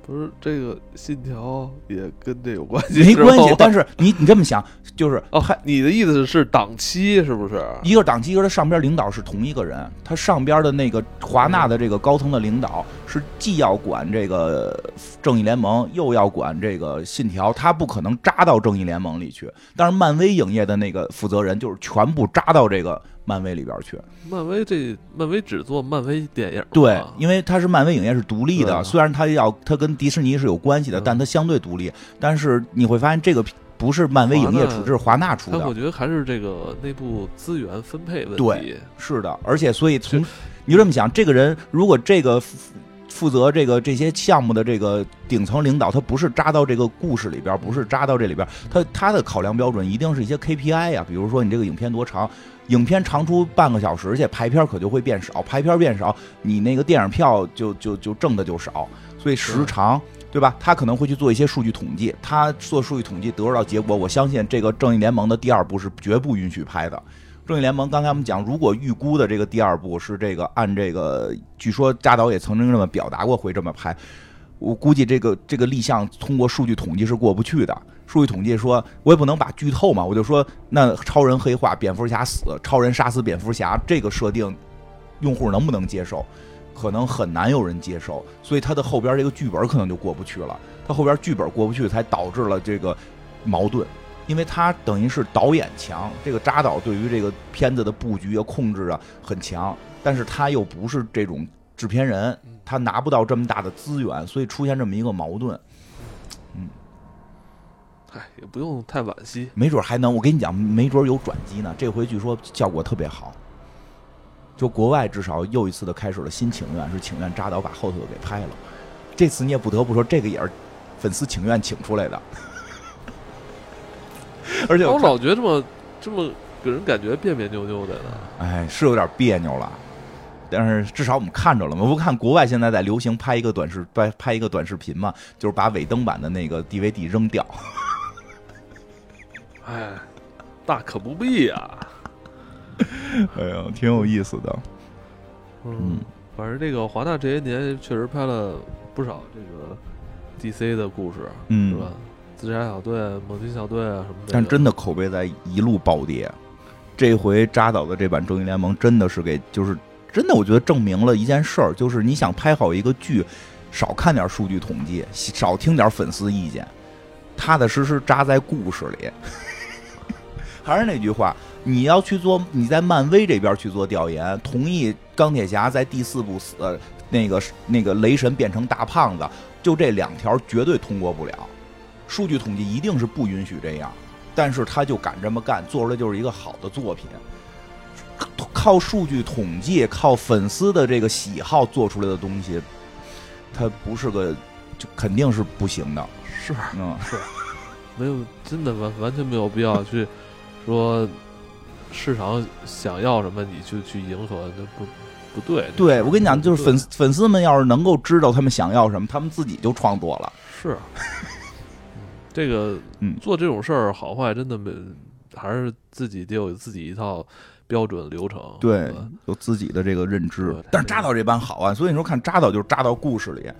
不是这个信条也跟这有关系，没关系，但是是你你这么想，就是哦还，你的意思是档期是不是？一个档期，一个它上边领导是同一个人，他上边的那个华纳的这个高层的领导是既要管这个正义联盟，又要管这个信条，他不可能扎到正义联盟里去。但是漫威影业的那个负责人就是全部扎到这个漫威里边去。漫威这漫威只做漫威电影，对，因为他是漫威影业是独立的，对虽然他要他跟迪士尼是有关系的，嗯但他相对独立。但是你会发现这个不是漫威影业出，这是华纳出的。我觉得还是这个内部资源分配问对题。是的，而且所以从你就这么想，这个人如果这个负责这个这些项目的这个顶层领导，他不是扎到这个故事里边，不是扎到这里边，他他的考量标准一定是一些 KPI 呀、比如说你这个影片多长。影片长出半个小时去，排片可就会变少，排片变少，你那个电影票就就就挣的就少，所以时长，对吧？他可能会去做一些数据统计，他做数据统计得到结果，我相信这个《正义联盟》的第二部是绝不允许拍的。正义联盟刚才我们讲，如果预估的这个第二部是这个按这个，据说扎导也曾经这么表达过会这么拍，我估计这个这个立项通过数据统计是过不去的。数据统计说，我也不能把剧透嘛，我就说那超人黑化，蝙蝠侠死，超人杀死蝙蝠侠这个设定，用户能不能接受？可能很难有人接受，所以他的后边这个剧本可能就过不去了。他后边剧本过不去，才导致了这个矛盾。因为他等于是导演强，这个扎导对于这个片子的布局啊、控制啊很强，但是他又不是这种制片人，他拿不到这么大的资源，所以出现这么一个矛盾。嗯唉，也不用太惋惜。没准还能，我跟你讲，没准有转机呢。这回据说效果特别好，就国外至少又一次的开始了新请愿，是请愿扎导把后头的给拍了。这次你也不得不说，这个也是粉丝请愿请出来的。<laughs> 而且我老觉得这么这么给人感觉别别扭扭的呢。哎，是有点别扭了。但是至少我们看着了嘛，我不看国外现在在流行拍一个短视拍拍一个短视频嘛，就是把尾灯版的那个 DVD 扔掉。<laughs> 哎，大可不必呀、哎呀，挺有意思的。嗯，反正这个华纳这些年确实拍了不少这个 DC 的故事，嗯是吧？自杀小队、猛禽小队啊什么的。但真的口碑在一路暴跌。这回扎导的这版《正义联盟》真的是给，就是真的，我觉得证明了一件事儿，就是你想拍好一个剧，少看点数据统计，少听点粉丝意见，踏踏实实扎在故事里。<laughs> 还是那句话，你要去做，你在漫威这边去做调研，同意钢铁侠在第四部死，呃那个那个雷神变成大胖子，就这两条绝对通过不了。数据统计一定是不允许这样，但是他就敢这么干，做出来就是一个好的作品。靠数据统计，靠粉丝的这个喜好做出来的东西，它不是个，就肯定是不行的。是嗯，是没有真的完完全没有必要去说市场想要什么你就去迎合，那不不对。对我跟你讲，就是粉粉丝们要是能够知道他们想要什么，他们自己就创作了。是，嗯这个嗯做这种事儿好坏真的没，还是自己得有自己一套标准流程。对，有自己的这个认知。但是扎导这版好啊，所以你说看扎导就是扎到故事里，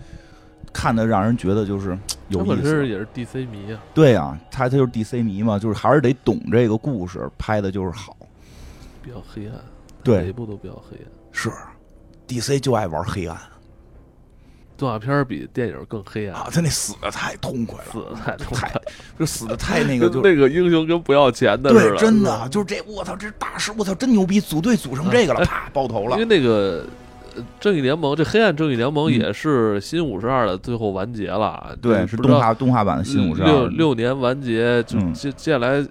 看的让人觉得就是 <tsk> 有本意思。身也是 DC 迷啊，对啊，他他就是 DC 迷嘛，就是还是得懂这个故事，拍的就是好。比较黑暗，对每一部都比较黑暗。是，DC 就爱玩黑暗动画片比电影更黑暗啊，，他那死的太痛快了死，的太痛太快，就死的太那个就。跟那个英雄跟不要钱的似对，的，真的就是这，我操，这是大师，我操，真牛逼，组队组成这个了，啪，爆头了因为。那个呃正义联盟，这黑暗正义联盟嗯也是新五十二的最后完结了，对，是动画动画版的新五十六二，六六年完结，就嗯接接下来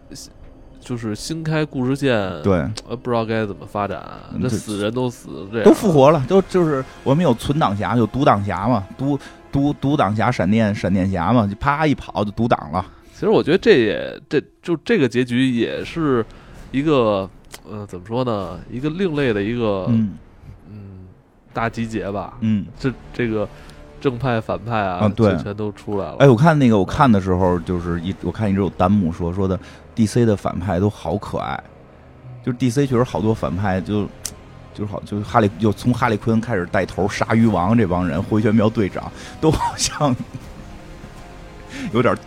就是新开故事线，对，呃，不知道该怎么发展，这死人都死，这都复活了，都就是我们有存档侠，有独挡侠嘛，独独独挡侠，闪电闪电侠嘛，就啪一跑就独挡了。其实我觉得这也这就这个结局也是一个，呃，怎么说呢？一个另类的一个，嗯嗯，大集结吧。嗯，这这个正派反派啊，对，全都出来了。哎，我看那个我看的时候，就是一我看一直有弹幕说说的。D.C. 的反派都好可爱，就是 D.C. 确实好多反派就就是好，就是哈利，就从哈利奎恩开始带头，鲨鱼王这帮人，回旋镖队长都好像有点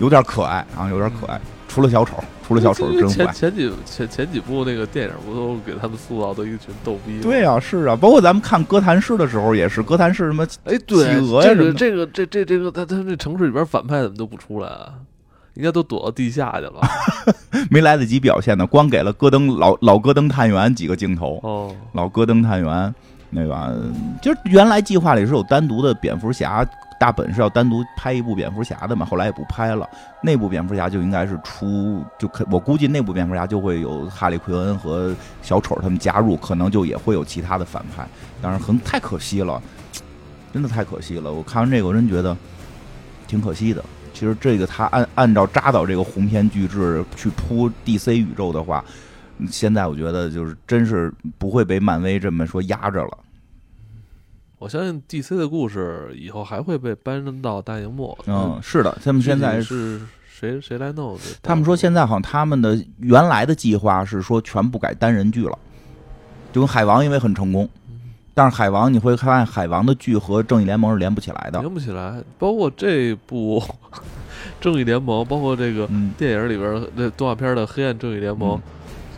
有点可爱啊，有点可爱。除了小丑，除了小丑真坏。前前几前前几部那个电影不都给他们塑造的一群逗逼？对啊，是啊，包括咱们看哥谭市的时候也是，哥谭市什么哎，对，这个这个这这这个他他这城市里边反派怎么都不出来啊？应该都躲到地下去了，<laughs> 没来得及表现呢，光给了戈登老老戈登探员几个镜头。哦，老戈登探员，那个就是原来计划里是有单独的蝙蝠侠大本是要单独拍一部蝙蝠侠的嘛，后来也不拍了。那部蝙蝠侠就应该是出，就可我估计那部蝙蝠侠就会有哈利奎恩和小丑他们加入，可能就也会有其他的反派。当然很太可惜了，真的太可惜了。我看完这个，我真觉得挺可惜的。其实这个他按按照扎导这个鸿篇巨制去铺 DC 宇宙的话，现在我觉得就是真是不会被漫威这么说压着了。我相信 DC 的故事以后还会被搬到大荧幕。嗯，是的，他们现在是谁谁来弄？他们说现在好像他们的原来的计划是说全部改单人剧了，就跟海王因为很成功。但是海王，你会发现海王的剧和正义联盟是连不起来的，连不起来。包括这部 <laughs> 正义联盟，包括这个电影里边那动画片的黑暗正义联盟，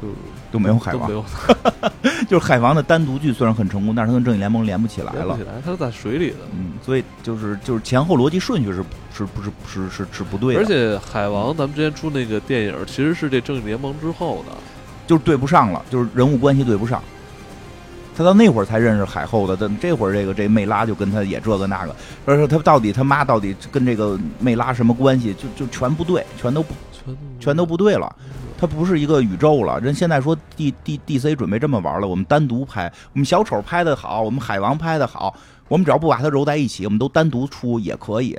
就都没有海王。<laughs> 就是海王的单独剧虽然很成功，但是他跟正义联盟连不起来了。连不起来，他是在水里的。嗯，所以就是就是前后逻辑顺序是是不是是是是不对的。而且海王，咱们之前出那个电影，其实是这正义联盟之后的，就是对不上了，就是人物关系对不上。他到那会儿才认识海后的，等这会儿这个这魅拉就跟他也这个那个，而且他到底他妈到底跟这个魅拉什么关系？就就全不对，全都不全全都不对了。他不是一个宇宙了。人现在说 D D D C 准备这么玩了，我们单独拍，我们小丑拍的好，我们海王拍的好，我们只要不把它揉在一起，我们都单独出也可以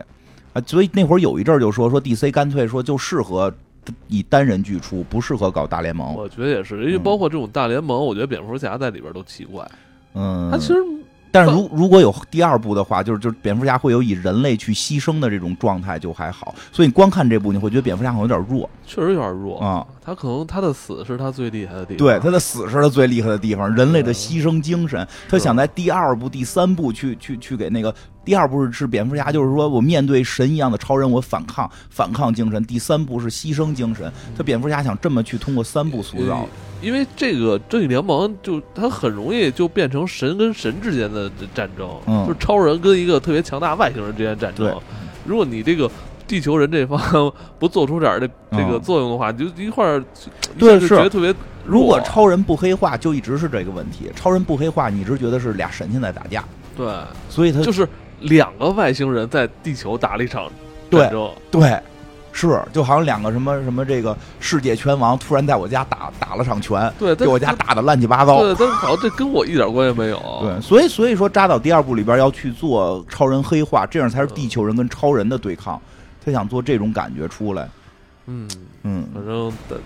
啊。所以那会儿有一阵儿就说说 D C 干脆说就适合。以单人剧出不适合搞大联盟，我觉得也是，因为包括这种大联盟，我觉得蝙蝠侠在里边都奇怪。嗯，他其实，但是如如果有第二部的话，就是就是蝙蝠侠会有以人类去牺牲的这种状态，就还好。所以你光看这部，你会觉得蝙蝠侠好像有点弱，确实有点弱啊。他可能他的死是他最厉害的地方，对他的死是他最厉害的地方，人类的牺牲精神，他想在第二部、第三部去去去给那个。第二部是是蝙蝠侠，就是说我面对神一样的超人，我反抗反抗精神。第三部是牺牲精神，他蝙蝠侠想这么去通过三部塑造，因为这个正义联盟就它很容易就变成神跟神之间的战争，嗯就是超人跟一个特别强大外星人之间战争。如果你这个地球人这方不做出点这这个作用的话，就一块儿对是觉得特别。如果超人不黑化，就一直是这个问题。超人不黑化，你一直觉得是俩神仙在打架。对，所以他就是。两个外星人在地球打了一场战争，对，是就好像两个什么什么这个世界拳王突然在我家打打了场拳，对，给我家打的乱七八糟，对，但是好像这跟我一点关系没有，对，所以所以说扎导第二部里边要去做超人黑化，这样才是地球人跟超人的对抗，他想做这种感觉出来，嗯嗯，反正的。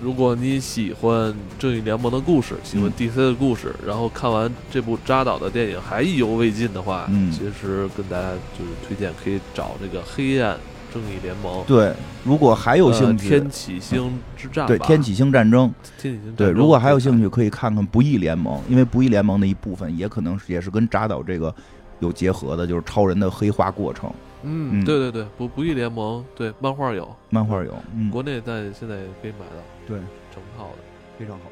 如果你喜欢正义联盟的故事，喜欢 DC 的故事，然后看完这部扎导的电影还意犹未尽的话，嗯，其实跟大家就是推荐可以找这个黑暗正义联盟。对，如果还有兴趣，天启星之战，对，天启星战争，天启星对，如果还有兴趣，可以看看不义联盟，因为不义联盟的一部分也可能也是跟扎导这个有结合的，就是超人的黑化过程。嗯，对对对，不不义联盟，对，漫画有，漫画有，嗯。国内在现在也可以买到，对，成套的，非常好。看。